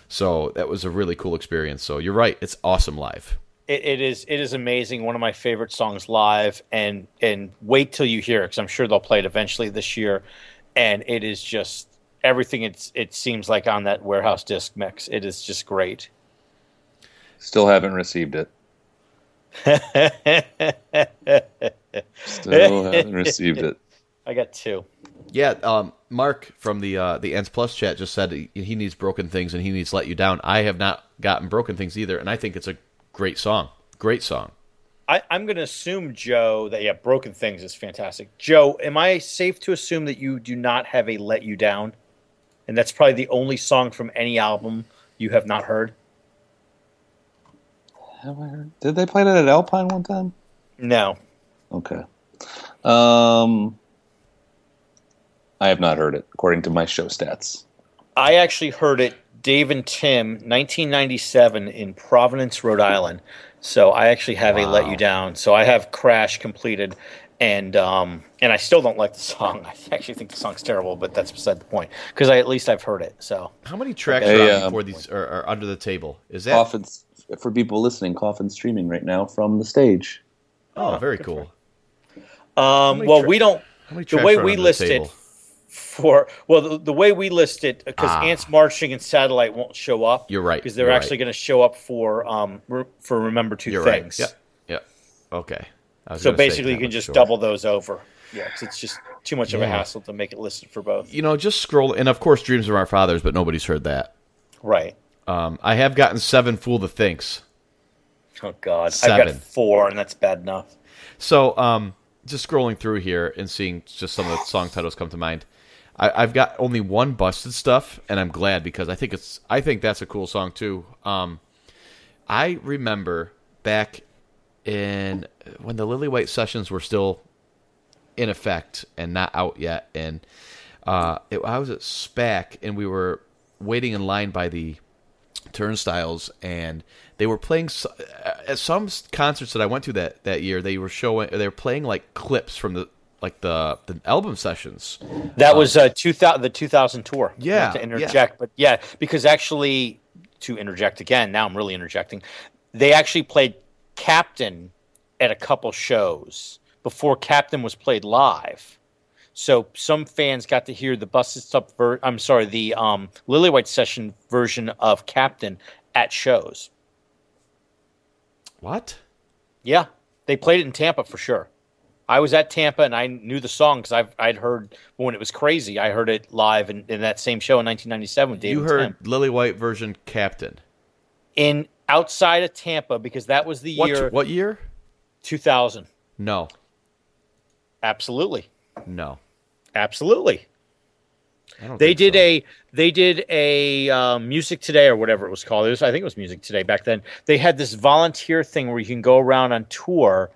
So that was a really cool experience. So you're right, it's awesome live. It, it is it is amazing. One of my favorite songs live, and and wait till you hear it because I'm sure they'll play it eventually this year. And it is just everything. It's it seems like on that warehouse disc mix. It is just great. Still haven't received it. Still haven't received it. I got two. Yeah, um, Mark from the uh, the Ants Plus chat just said he, he needs broken things and he needs let you down. I have not gotten broken things either, and I think it's a great song. Great song. I, I'm going to assume, Joe, that yeah, Broken Things is fantastic. Joe, am I safe to assume that you do not have a Let You Down? And that's probably the only song from any album you have not heard? Have I heard? Did they play that at Alpine one time? No. Okay. Um, I have not heard it according to my show stats. I actually heard it, Dave and Tim, 1997 in Providence, Rhode Island. So I actually have a Let You Down. So I have Crash completed. And um, and I still don't like the song. I actually think the song's terrible, but that's beside the point because I at least I've heard it. So How many tracks Hey, are um, before these are, are under the table? Is that Coffin's for people listening. Coffin's streaming right now from the stage. oh very cool? um, well, tra- we don't. The way we under list the it table? For well, the, the way we list it because Ah. Ants Marching and Satellite won't show up. You're right, because they're you're actually right. going to show up for um re- for Remember Two You're Things. right. Yeah. Yeah. Okay. So basically, you can just sure. double those over. Yeah, 'cause it's just too much of a hassle to make it listed for both. You know, just scroll, and of course, "Dreams of Our Fathers," but nobody's heard that. Right. Um, I have gotten seven "Fool to Thinks." Oh God, I've Seven. got four, and that's bad enough. So, um, just scrolling through here and seeing just some of the song titles come to mind. I, I've got only one busted stuff, and I'm glad because I think it's I think that's a cool song too. Um, I remember back in when the Lillywhite sessions were still in effect and not out yet, and uh, it, I was at SPAC and we were waiting in line by the turnstiles and they were playing at some concerts that I went to that that year they were showing they were playing like clips from the like the the album sessions That was uh, 2000, the 2000 tour. Yeah, Not to yeah. interject, but yeah, because actually, to interject again, now I'm really interjecting. They actually played Captain at a couple shows before Captain was played live. So some fans got to hear the busted stuff. Ver- I'm sorry, the um, Lillywhite session version of Captain at shows. what Yeah, they played it in Tampa for sure. I was at Tampa and I knew the song because I've I'd heard when it was crazy. I heard it live in, in that same show in 1997 with David you heard Tim. Lillywhite version Captain in outside of Tampa because that was the what year what year 2000. no Absolutely, no absolutely. They did so. a they did a um, music today or whatever it was called. It was I think it was music today back then. They had this volunteer thing where you can go around on tour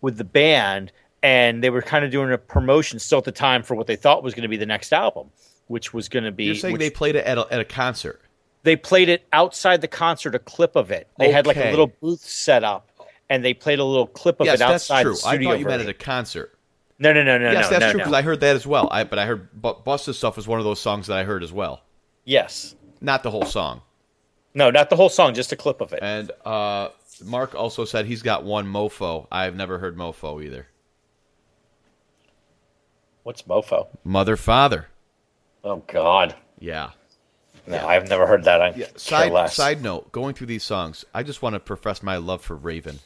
with the band, and they were kind of doing a promotion still at the time for what they thought was going to be the next album, which was going to be. you're saying which- they played it at a, at a concert they played it outside the concert, a clip of it. They had like a little booth set up, and they played a little clip of yes it that's outside true the I thought you meant at a concert No, no, no, no, yes no, that's no, true no. because I heard that as well I but I heard Busted stuff was one of those songs that I heard as well Yes, not the whole song no, not the whole song, just a clip of it. And uh, Mark also said he's got one mofo. I've never heard mofo either. What's Mofo? Mother father. Oh God, Yeah. no, I've never heard that. I Yeah. Side side note, going through these songs, I just want to profess my love for Raven.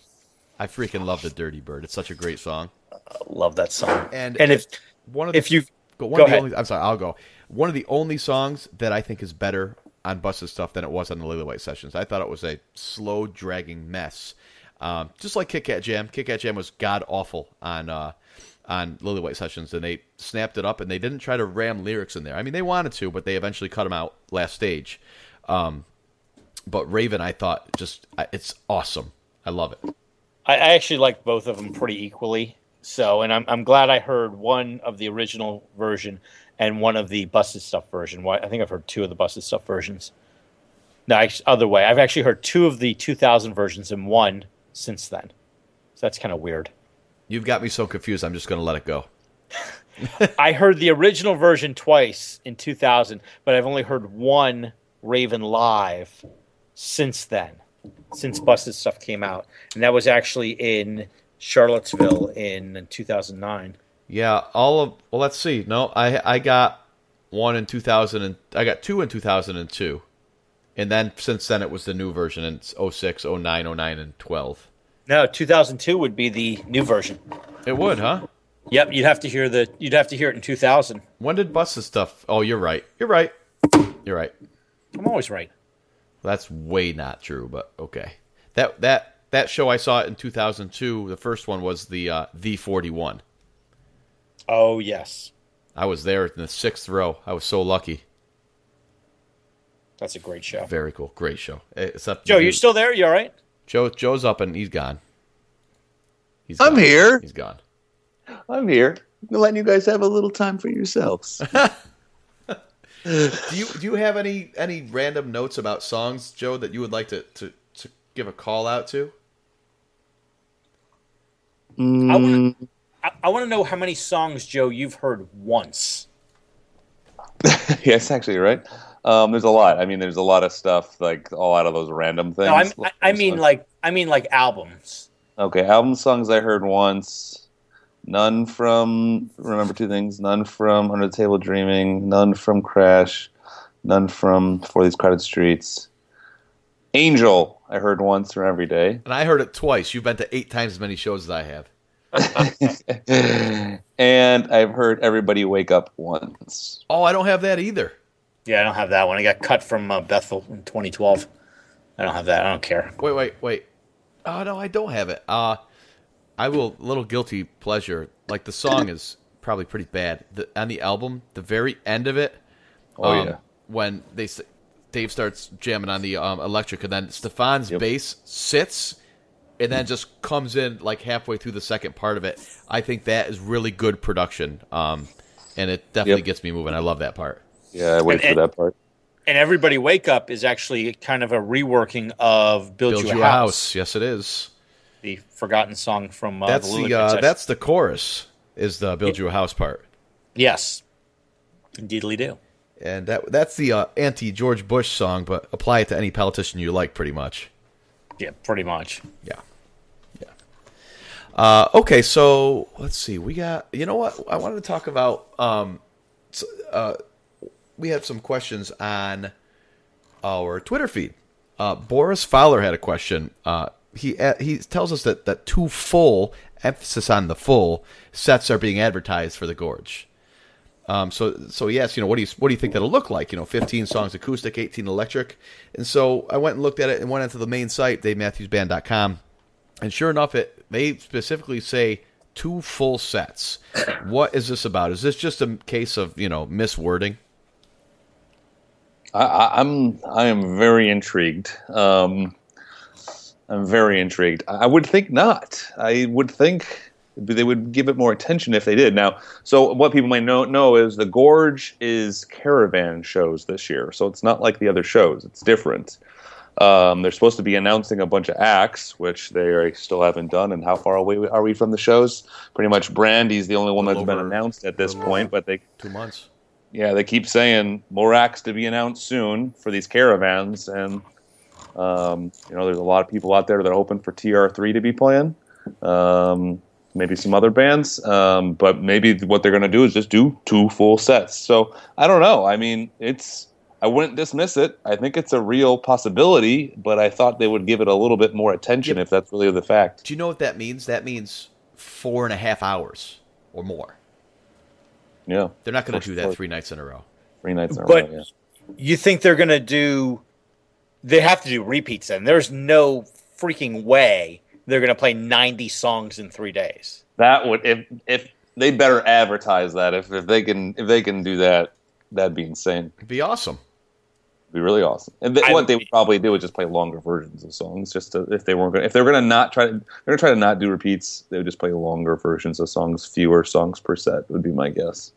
I freaking love the Dirty Bird. It's such a great song. I love that song. And and if One of the, if you go, one go of the ahead. only I'm sorry, I'll go. One of the only songs that I think is better on Busted stuff than it was on the Lillywhite sessions. I thought it was a slow dragging mess. Um, just like Kit Kat Jam. Kit Kat Jam was god awful on uh, on Lillywhite Sessions, and they snapped it up, and they didn't try to ram lyrics in there. I mean, they wanted to, but they eventually cut them out last stage. Um, but Raven, I thought just it's awesome. I love it. I, actually like both of them pretty equally. So, and I'm I'm glad I heard one of the original version and one of the busted stuff version. I think I've heard two of the busted stuff versions. No, other way. I've actually heard two of the 2000 versions and one since then. So that's kind of weird. You've got me so confused. I'm just going to let it go. I heard the original version twice in 2000, but I've only heard one Raven live since then, since Busted Stuff came out. And that was actually in Charlottesville in 2009. Yeah, all of well, let's see. No, I I got one in 2000 and I got two in 2002. And then since then it was the new version in 06, 09, 09 and 12. No, 2002 would be the new version. It would, huh? Yep, you'd have to hear the you'd have to hear it in 2000. When did Busted stuff? Oh, you're right. You're right. You're right. I'm always right. That's way not true, but okay. That that that show I saw it in 2002. The first one was the uh, V41. Oh, yes. I was there in the sixth row. I was so lucky. That's a great show. Very cool. Great show. Except Joe, you still there? You all right? Joe Joe's up and he's gone. He's I'm here. He's gone. I'm here. I'm letting you guys have a little time for yourselves. Do you do you have any any random notes about songs, Joe, that you would like to to, to give a call out to? I want to mm. I, I want to know how many songs, Joe, you've heard once. yes, actually, right. Um, there's a lot. I mean, there's a lot of stuff like all out of those random things. No, I'm, I, I mean like I mean like albums. Okay, album songs I heard once. None from Remember Two Things. None from Under the Table Dreaming. None from Crash. None from For These Crowded Streets. Angel I heard once from Every Day. And I heard it twice. You've been to eight times as many shows as I have. and I've heard Everybody Wake Up once. Oh, I don't have that either. Yeah, I don't have that one. I got cut from uh, Bethel in 2012. I don't have that. I don't care. Wait, wait, wait. Oh no, I don't have it. Uh I will little guilty pleasure. Like the song is probably pretty bad. The, on the album, the very end of it. Oh, um, yeah. When they Dave starts jamming on the um, electric, and then Stefan's Yep. bass sits, and then just comes in like halfway through the second part of it. I think that is really good production. Um, and it definitely Yep. gets me moving. I love that part. Yeah, I wait And- for that part. And Everybody Wake Up is actually kind of a reworking of Build, Build You, you a a House, house. Yes, it is. the forgotten song from uh, That's the, the uh, that's the chorus. Is the build you a house part. Yes. Indeedly do. And that that's the uh, anti George Bush song, but apply it to any politician you like, pretty much. Yeah, pretty much. Yeah, yeah. Uh, okay, so let's see. We got. You know what? I wanted to talk about. Um, uh, we had some questions on our Twitter feed. Uh, Boris Fowler had a question. Uh, he uh, he tells us that that two full emphasis on the full sets are being advertised for the Gorge. Um, so so yes, you know what do you what do you think that'll look like? You know, 15 songs acoustic, 18 electric, and so I went and looked at it and went into the main site, DaveMatthewsBand.com, and sure enough, it they specifically say two full sets. what is this about? Is this just a case of you know miswording? I, I'm I am very intrigued. Um, I'm very intrigued. I would think not. I would think they would give it more attention if they did. Now, so what people might know, know is the Gorge is caravan shows this year, so it's not like the other shows. It's different. Um, they're supposed to be announcing a bunch of acts, which they still haven't done. And how far away are we from the shows? Pretty much, Brandy's the only one that's been announced at this point, but they Two months. Yeah, they keep saying more acts to be announced soon for these caravans, and um, you know, there's a lot of people out there that are hoping for TR3 to be playing. Um, maybe some other bands, um, but maybe what they're going to do is just do two full sets. So I don't know. I mean, it's I wouldn't dismiss it. I think it's a real possibility, but I thought they would give it a little bit more attention if that's really the fact. Do you know what that means? That means four and a half hours or more. Yeah, They're not going to do that sure. three nights in a row. three nights in a But row. Yeah. you think they're going to do? They have to do repeats. Then there's no freaking way they're going to play 90 songs in three days. That would if if they better advertise that if, if they can if they can do that, that'd be insane. It'd be awesome. It'd be really awesome. And they, what they would probably do is just play longer versions of songs, just to, if they weren't gonna, if they were going to not try to they're going to try to not do repeats, they would just play longer versions of songs, fewer songs per set would be my guess.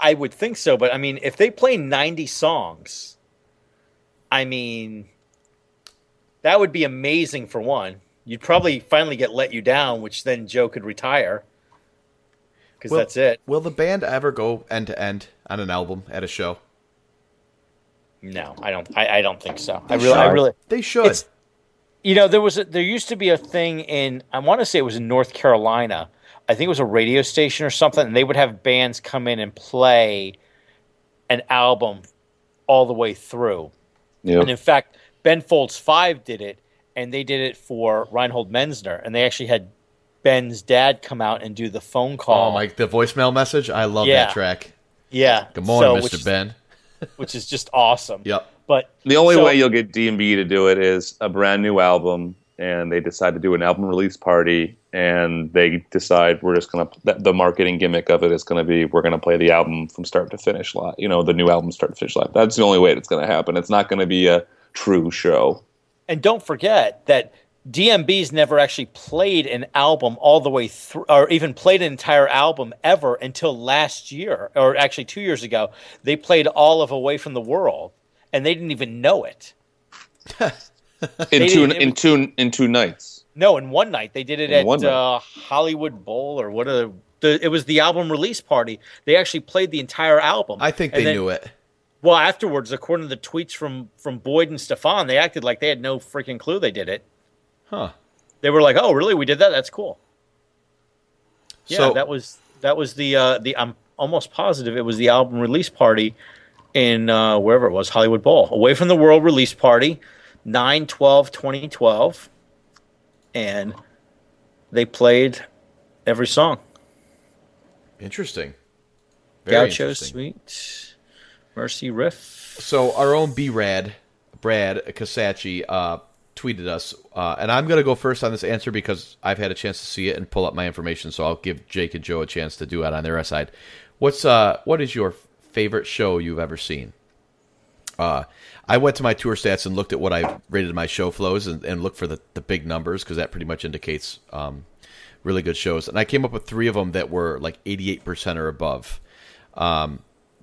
I would think so, but I mean, if they play 90 songs, I mean, that would be amazing for one. You'd probably finally get let you down, which then Joe could retire because that's it. Will the band ever go end to end on an album at a show? No, I don't. I, I don't think so. I really, I should. really. They should. It's- You know, there was a, there used to be a thing in I want to say it was in North Carolina. I think it was a radio station or something, and they would have bands come in and play an album all the way through. Yeah. And in fact, Ben Folds Five did it, and they did it for Reinhold Messner, and they actually had Ben's dad come out and do the phone oh, call. oh, my! The voicemail message. I love Yeah. that track. yeah. Good morning, So, Mister which is- Ben. which is just awesome. Yep. But The only so- way you'll get D&B to do it is a brand new album, and they decide to do an album release party, and they decide we're just gonna the marketing gimmick of it is gonna be we're gonna play the album from start to finish live. You know, the new album start to finish live. That's the only way it's gonna happen. It's not gonna be a true show. And don't forget that DMB's never actually played an album all the way through, or even played an entire album ever until last year, or actually two years ago. They played all of Away from the World, and they didn't even know it. In They two didn't- in two in two nights. No, in one night they did it In at uh, Hollywood Bowl or what? A, the, it was the album release party. They actually played the entire album. I think they then- knew it. Well, afterwards, according to the tweets from from Boyd and Stefan, they acted like they had no freaking clue they did it. Huh. They were like, "Oh, really? We did that? That's cool." Yeah, So- that was that was the uh, the. I'm almost positive it was the album release party in uh, wherever it was, Hollywood Bowl, Away from the World release party, 9 12 2012. And they played every song. Interesting. Very Gaucho interesting. Suite, Mercy Riff. So our own B Rad, Brad Kasachi, uh, tweeted us, uh, and I'm going to go first on this answer because I've had a chance to see it and pull up my information. So I'll give Jake and Joe a chance to do it on their side. What's uh, what is your favorite show you've ever seen? Uh, I went to my tour stats and looked at what I rated my show flows and, and looked for the, the big numbers because that pretty much indicates um, really good shows. And I came up with three of them that were like 88% or above. Um,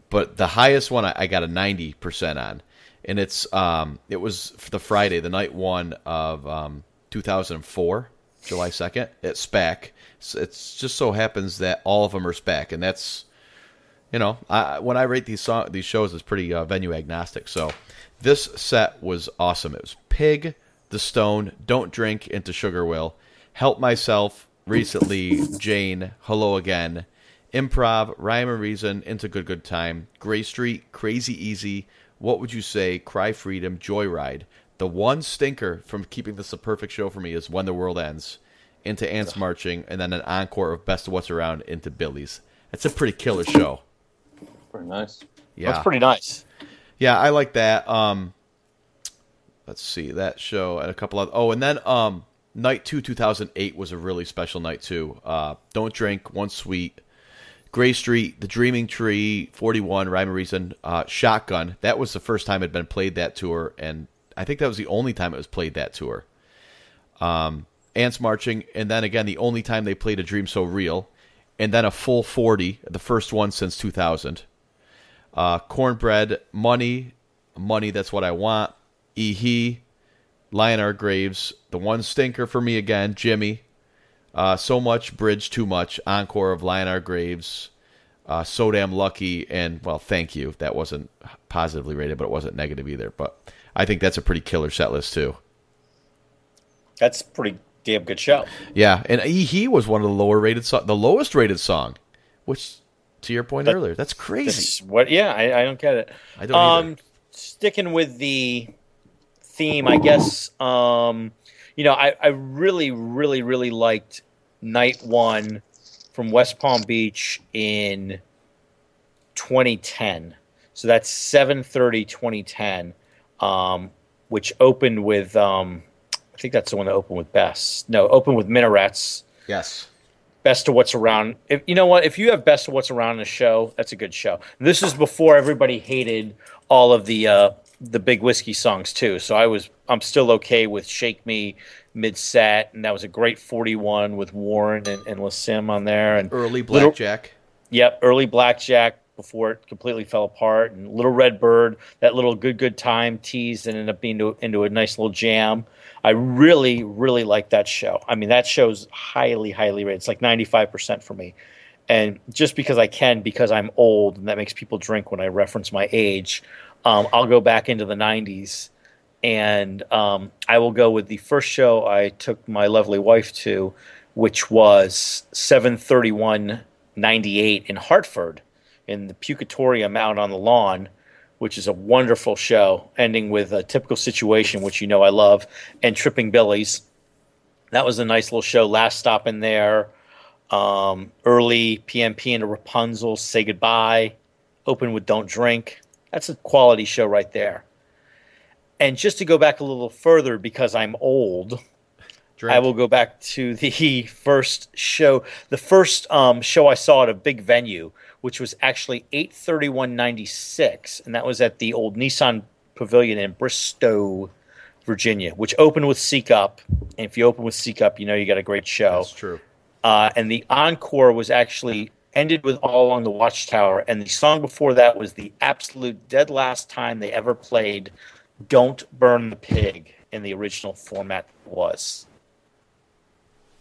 but the highest one I, I got a 90% on. And it's um, it was the Friday, the night one of um, 2004, July 2nd, at SPAC. It's, it's just so happens that all of them are SPAC, and that's you know, I, when I rate these song, these shows, it's pretty uh, venue agnostic. So this set was awesome. It was Pig, The Stone, Don't Drink, Into Sugar Will, Help Myself, recently Jane, Hello Again, Improv, Rhyme and Reason, Into Good Good Time, Grey Street, Crazy Easy, What Would You Say, Cry Freedom, Joyride. The one stinker from keeping this a perfect show for me is When the World Ends, into Ants Marching, and then an encore of Best of What's Around into Billy's. It's a pretty killer show. Pretty nice. Yeah, That's pretty nice. yeah, I like that. Um, let's see that show and a couple of oh, and then um, night two, two thousand eight was a really special night too. Uh, Don't drink, one sweet, Grey Street, The Dreaming Tree, Forty One, Rhyme and Reason, uh, Shotgun. That was the first time it had been played that tour, and I think that was the only time it was played that tour. Um, Ants Marching, and then again the only time they played A Dream So Real, and then a full forty, the first one since two thousand uh, cornbread, money, money. That's what I want. E he, Lie in Our Graves, the one stinker for me again, Jimi. Uh, so much bridge, too much. Encore of Lie in Our Graves. Uh, so damn lucky, and well, thank you. That wasn't positively rated, but it wasn't negative either. But I think that's a pretty killer set list too. That's pretty damn good show. Yeah, and E he was one of the lower rated, so- the lowest rated song, which to your point That- earlier, that's crazy. That's what? Yeah, I, I don't get it. I don't um, either. sticking with the theme, I guess. Um, you know, I, I really, really, really liked Night One from West Palm Beach in 2010. So that's 7:30 2010, um, which opened with um, I think that's the one that opened with Bess. No, opened with Minarets. Yes. Best of What's Around. If you know what, if you have Best of What's Around in a show, that's a good show. This is before everybody hated all of the uh, the big whiskey songs too. So I was I'm still okay with Shake Me mid set, and that was a great 41 with Warren and, and Sim on there, and Early Little- blackjack. Yep, early blackjack before it completely fell apart, and Little Red Bird, that little good good time teased and ended up being into, into a nice little jam. I really really like that show. I mean, that show's highly highly rated. It's like ninety five percent for me, and just because I can, because I'm old, and that makes people drink when I reference my age. Um, I'll go back into the '90s, and um, I will go with the first show I took my lovely wife to, which was 73198 in Hartford in the Pucatorium out on the lawn, which is a wonderful show, ending with a typical situation, which you know I love, and Tripping Billies. That was a nice little show. Last stop in there. Um, early PMP into Rapunzel, Say Goodbye, open with Don't Drink. That's a quality show right there. And just to go back a little further, because I'm old, I will go back to the first show, the first um, show I saw at a big venue, which was actually 83196, and that was at the old Nissan Pavilion in Bristow, Virginia, which opened with Seek Up. And if you open with Seek Up, you know you got a great show. That's true. Uh, and the encore was actually ended with All Along the Watchtower, and the song before that was the absolute dead last time they ever played "Don't Burn the Pig" in the original format was.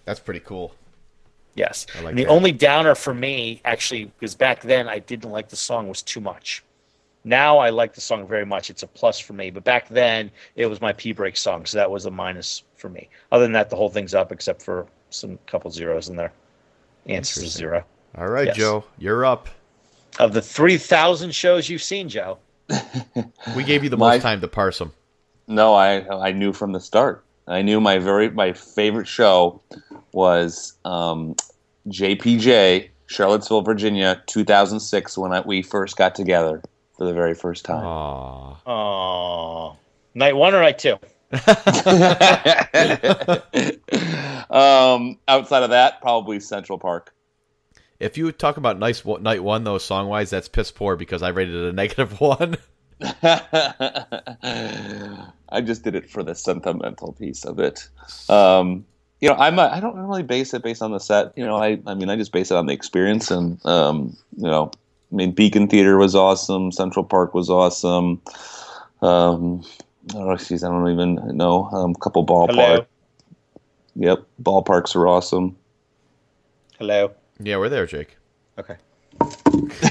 That's pretty cool. Yes. Like and the that. only downer for me, actually, because back then I didn't like the song, was too much. Now I like the song very much. It's a plus for me. But back then it was my P break song, so that was a minus for me. Other than that, the whole thing's up except for some couple zeros in there. Answer Interesting. zero. All right, Yes. Joe, you're up. Of the three thousand shows you've seen, Joe, We gave you the My- most time to parse them. No, I I knew from the start. I knew my very my favorite show was um, JPJ Charlottesville, Virginia, 2006 when I, we first got together for the very first time. Aw. oh, night one or night two? um, outside of that, probably Central Park. If you talk about nice night one though, song wise, that's piss poor because I rated it a negative one. I just did it for the sentimental piece of it. Um, you know, I'm a, I don't really base it based on the set. You know, I I mean, I just base it on the experience, and um, you know, I mean, Beacon Theater was awesome. Central Park was awesome. Um, I don't geez, I don't even know. Um, a couple ballparks. Yep, ballparks are awesome. hello. yeah, we're there, Jake. Okay.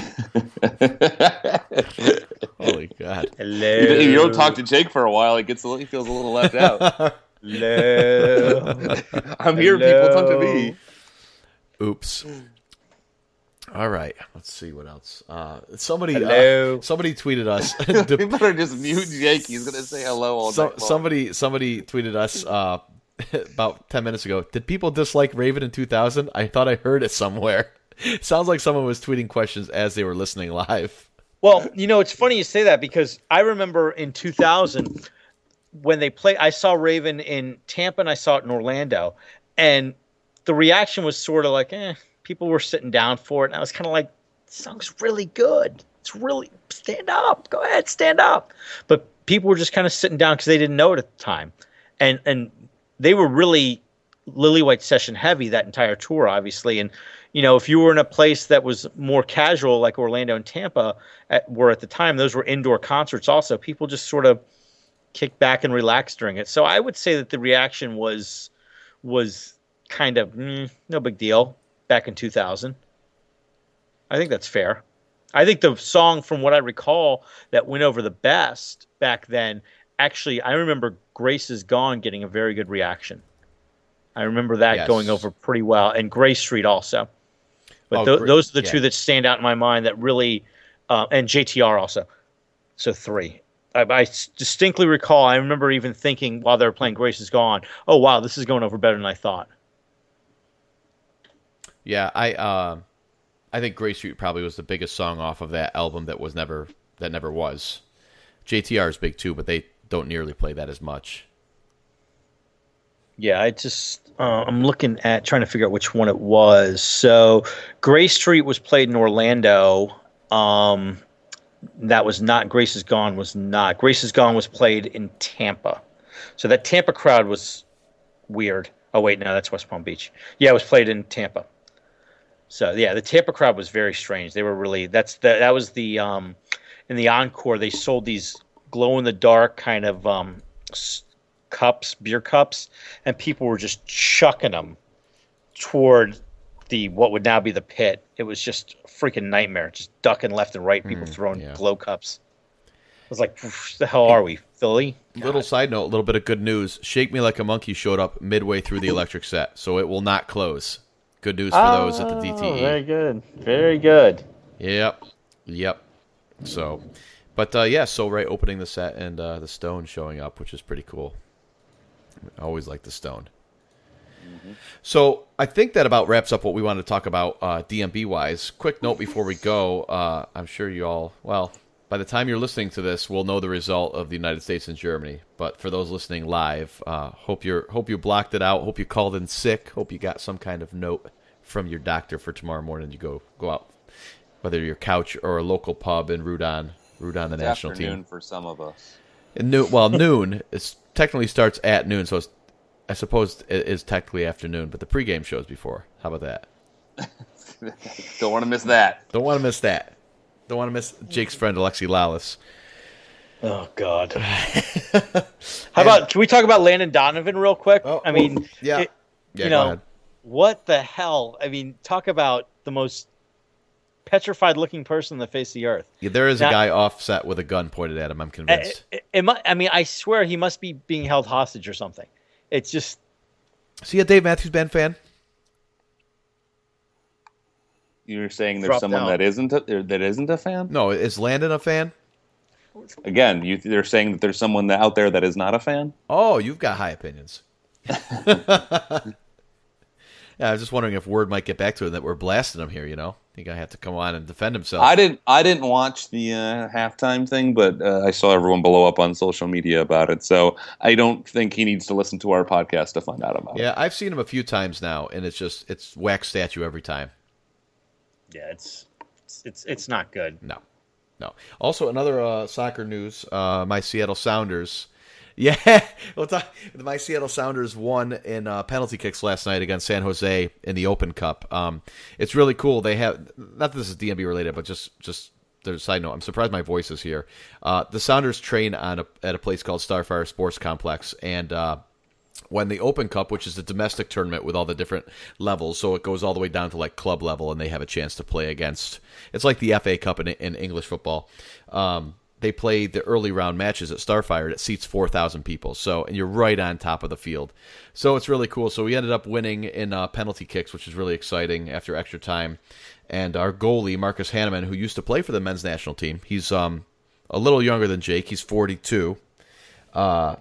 Holy God. Hello. if you don't talk to Jake for a while, he gets a little, he feels a little left out. Hello. I'm here, people. Come to me. Oops. All right. Let's see what else. Uh, somebody. Hello. Uh, somebody tweeted us. we better just mute Jake. He's gonna say hello all So, somebody somebody tweeted us uh, about 10 minutes ago did people dislike raven in 2000 i thought i heard it somewhere sounds like someone was tweeting questions as they were listening live Well, you know, it's funny you say that because I remember in 2000 when they played, I saw Raven in Tampa and I saw it in Orlando, and the reaction was sort of like, eh, people were sitting down for it, and I was kind of like, song's really good. It's really stand up. Go ahead, stand up. But people were just kind of sitting down because they didn't know it at the time, and and they were really Lillywhite session heavy that entire tour, obviously. And you know, if you were in a place that was more casual, like Orlando and Tampa at, were at the time, those were indoor concerts. Also, people just sort of kicked back and relaxed during it. So I would say that the reaction was was kind of mm, no big deal back in 2000. I think that's fair. I think the song, from what I recall, that went over the best back then. Actually, I remember "Grace Is Gone" getting a very good reaction. I remember that Yes. going over pretty well, and Grey Street also. But Oh, Gra- those are the yeah. two that stand out in my mind that really, uh, and JTR also. So three. I distinctly recall. I remember even thinking while they were playing "Grace Is Gone," "Oh wow, this is going over better than I thought." yeah i uh, i think Grey Street probably was the biggest song off of that album that was never that never was jtr is big too but they don't nearly play that as much Yeah, I just uh, I'm looking at trying to figure out which one it was. So, Grey Street was played in Orlando. Um, that was not Grace is Gone. Was not Grace is Gone was played in Tampa. So that Tampa crowd was weird. Oh wait, no, that's West Palm Beach. Yeah, it was played in Tampa. So yeah, the Tampa crowd was very strange. They were really that's the, that was the um, in the encore they sold these glow in the dark kind of um, cups, beer cups, and people were just chucking them toward the what would now be the pit. It was just a freaking nightmare, just ducking left and right, people throwing yeah. glow cups. I was like, "Pff, the hell are we, Philly? Little side note, a little bit of good news. Shake Me Like a Monkey showed up midway through the electric set, so it will not close. Good news for those at the. Oh, DTE. Very good, very good. Yep. Yep. So, but uh, yeah, so right opening the set and uh, the stone showing up, which is pretty cool. I always like the stone. So I think that about wraps up what we wanted to talk about uh, DMB wise. Quick note before we go: uh, I'm sure you all, well, by the time you're listening to this, we'll know the result of the United States and Germany. But for those listening live, uh, hope you're hope you blocked it out. Hope you called in sick. Hope you got some kind of note from your doctor for tomorrow morning. You go go out, whether your couch or a local pub and root on root on the national afternoon team. for some of us. And noon, well, noon is technically starts at noon, so it's, I suppose it is technically afternoon. But the pregame shows before. How about that? Don't want to miss that. Don't want to miss that. Don't want to miss Jake's friend Alexi Lalas. Oh God. How about can we talk about Landon Donovan real quick? Oh, I mean, oh, yeah. it- Yeah, you know, ahead. what the hell? I mean, talk about the most petrified looking person on the face of the earth. Yeah, there is a guy offset with a gun pointed at him. I'm eh, convinced. Eh, it, it mu- I mean, I swear he must be being held hostage or something. It's just See a Dave Matthews Band fan? You're saying there's Dropped someone out. that isn't a, that isn't a fan. No, is Landon a fan? Again, you, they're saying that there's someone out there that is not a fan. Oh, you've got high opinions. yeah, I was just wondering if word might get back to him that we're blasting him here. You know, I think I have to come on and defend himself. I didn't. I didn't watch the uh, halftime thing, but uh, I saw everyone blow up on social media about it. So I don't think he needs to listen to our podcast to find out about it. Yeah, I've seen him a few times now, and it's just it's wax statue every time. yeah, it's it's it's, it's not good. No, no. Also, another uh, soccer news: uh, my Seattle Sounders. Yeah, we'll talk, my Seattle Sounders won in uh, penalty kicks last night against San Jose in the Open Cup. Um, it's really cool. They have not that this is DMB related, but just just there's a side note. I'm surprised my voice is here. Uh, the Sounders train on a, at a place called Starfire Sports Complex, and uh, when the Open Cup, which is the domestic tournament with all the different levels, so it goes all the way down to like club level, and they have a chance to play against. It's like the FA Cup in, in English football. Um, they play the early round matches at Starfire that seats four thousand people. So, and you're right on top of the field. So it's really cool. So we ended up winning in uh, penalty kicks, which is really exciting after extra time. And our goalie Marcus Hahnemann, who used to play for the men's national team, he's um a little younger than Jake. He's 42 uh,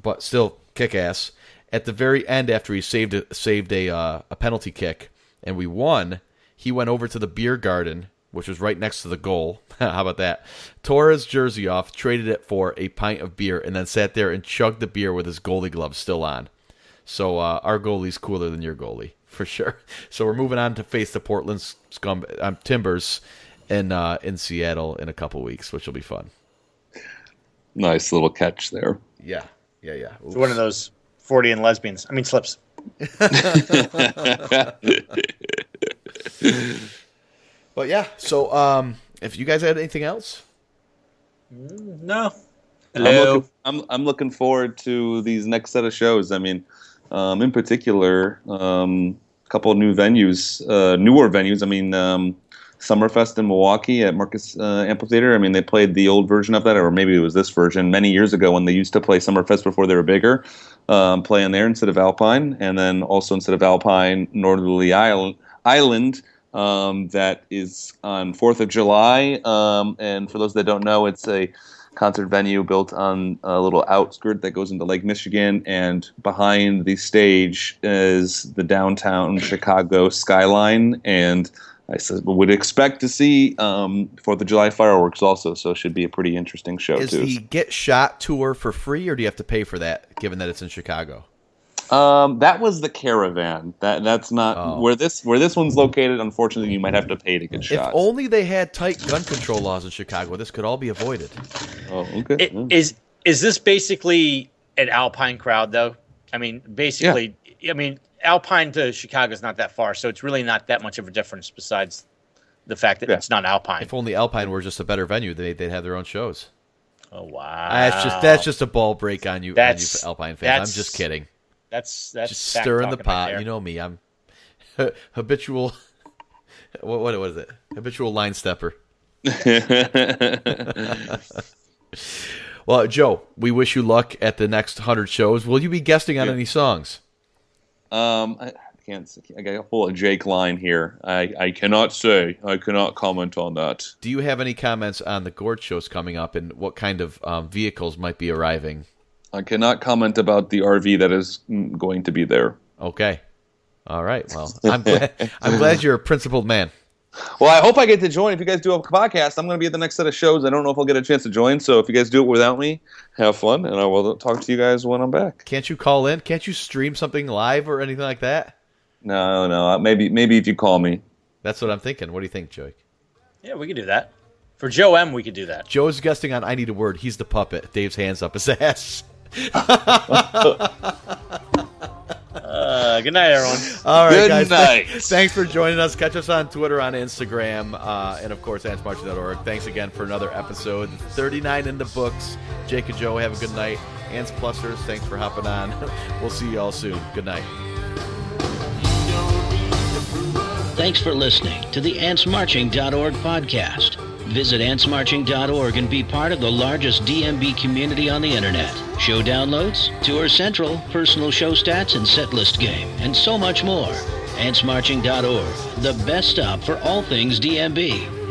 but still kick ass. At the very end, after he saved a, saved a uh, a penalty kick and we won, he went over to the beer garden, which was right next to the goal. How about that? Tore his jersey off, traded it for a pint of beer, and then sat there and chugged the beer with his goalie gloves still on. So uh, our goalie's cooler than your goalie for sure. So we're moving on to face the Portland Scum um, Timbers in uh, in Seattle in a couple weeks, which will be fun. Nice little catch there. Yeah, yeah, yeah. It's one of those forty and lesbians. I mean slips. But yeah, so um, if you guys had anything else, No. I'm Hello. looking, I'm, I'm looking forward to these next set of shows. I mean, um, in particular, um, a couple of new venues, uh, newer venues. I mean, um, Summerfest in Milwaukee at Marcus uh, Amphitheater. I mean, they played the old version of that, or maybe it was this version many years ago when they used to play Summerfest before they were bigger, um, playing there instead of Alpine, and then also instead of Alpine, Northerly Island. Island um, that is on Fourth of July, um, and for those that don't know, it's a concert venue built on a little outskirt that goes into Lake Michigan, and behind the stage is the downtown Chicago skyline. And I said, would expect to see um, Fourth of July fireworks also, so it should be a pretty interesting show is too. the Get Shot tour for free, or do you have to pay for that? Given that it's in Chicago, Um, that was the caravan. That that's not Oh. where this where this one's located. Unfortunately, you might have to pay to get shot. If only they had tight gun control laws in Chicago, this could all be avoided. oh, okay. It, is is this basically an Alpine crowd though? I mean, basically, I mean, Alpine to Chicago is not that far, so it's really not that much of a difference. Besides the fact that Yeah. it's not Alpine. If only Alpine were just a better venue, they, they'd have their own shows. oh wow, That's just that's just a ball break on you, on you Alpine fans. I'm just kidding. That's that's Just stirring the talking right pot. you know me. I'm habitual. What, what what is it? Habitual line stepper. Well, Joe, we wish you luck at the next hundred shows. Will you be guesting on Yeah. any songs? Um, I, I can't. I got to pull a Jake line here. I, I cannot say. I cannot comment on that. Do you have any comments on the Gorge shows coming up and what kind of um, vehicles might be arriving? I cannot comment about the RV that is going to be there. Okay. All right. Well, I'm glad, I'm glad you're a principled man. Well, I hope I get to join. If you guys do a podcast, I'm going to be at the next set of shows. I don't know if I'll get a chance to join. So if you guys do it without me, have fun, and I will talk to you guys when I'm back. Can't you call in? Can't you stream something live or anything like that? No, no. Uh, maybe, maybe if you call me. That's what I'm thinking. What do you think, Jake? Yeah, we could do that. For Joe M, we could do that. Joe's guesting on I Need a Word. He's the puppet. Dave's hands up his ass. Uh, good night, everyone. All right, Good guys. night. Thanks for joining us. Catch us on Twitter, on Instagram, uh, and of course, antsmarching.org. Thanks again for another episode. 39 in the books. Jake and Joe, have a good night. Ants Plusters, thanks for hopping on. we'll see you all soon. Good night. Thanks for listening to the AntsMarching.org podcast. Visit AntsMarching.org and be part of the largest DMB community on the internet. Show downloads, Tour Central, personal show stats and set list game, and so much more. AntsMarching.org, the best stop for all things DMB.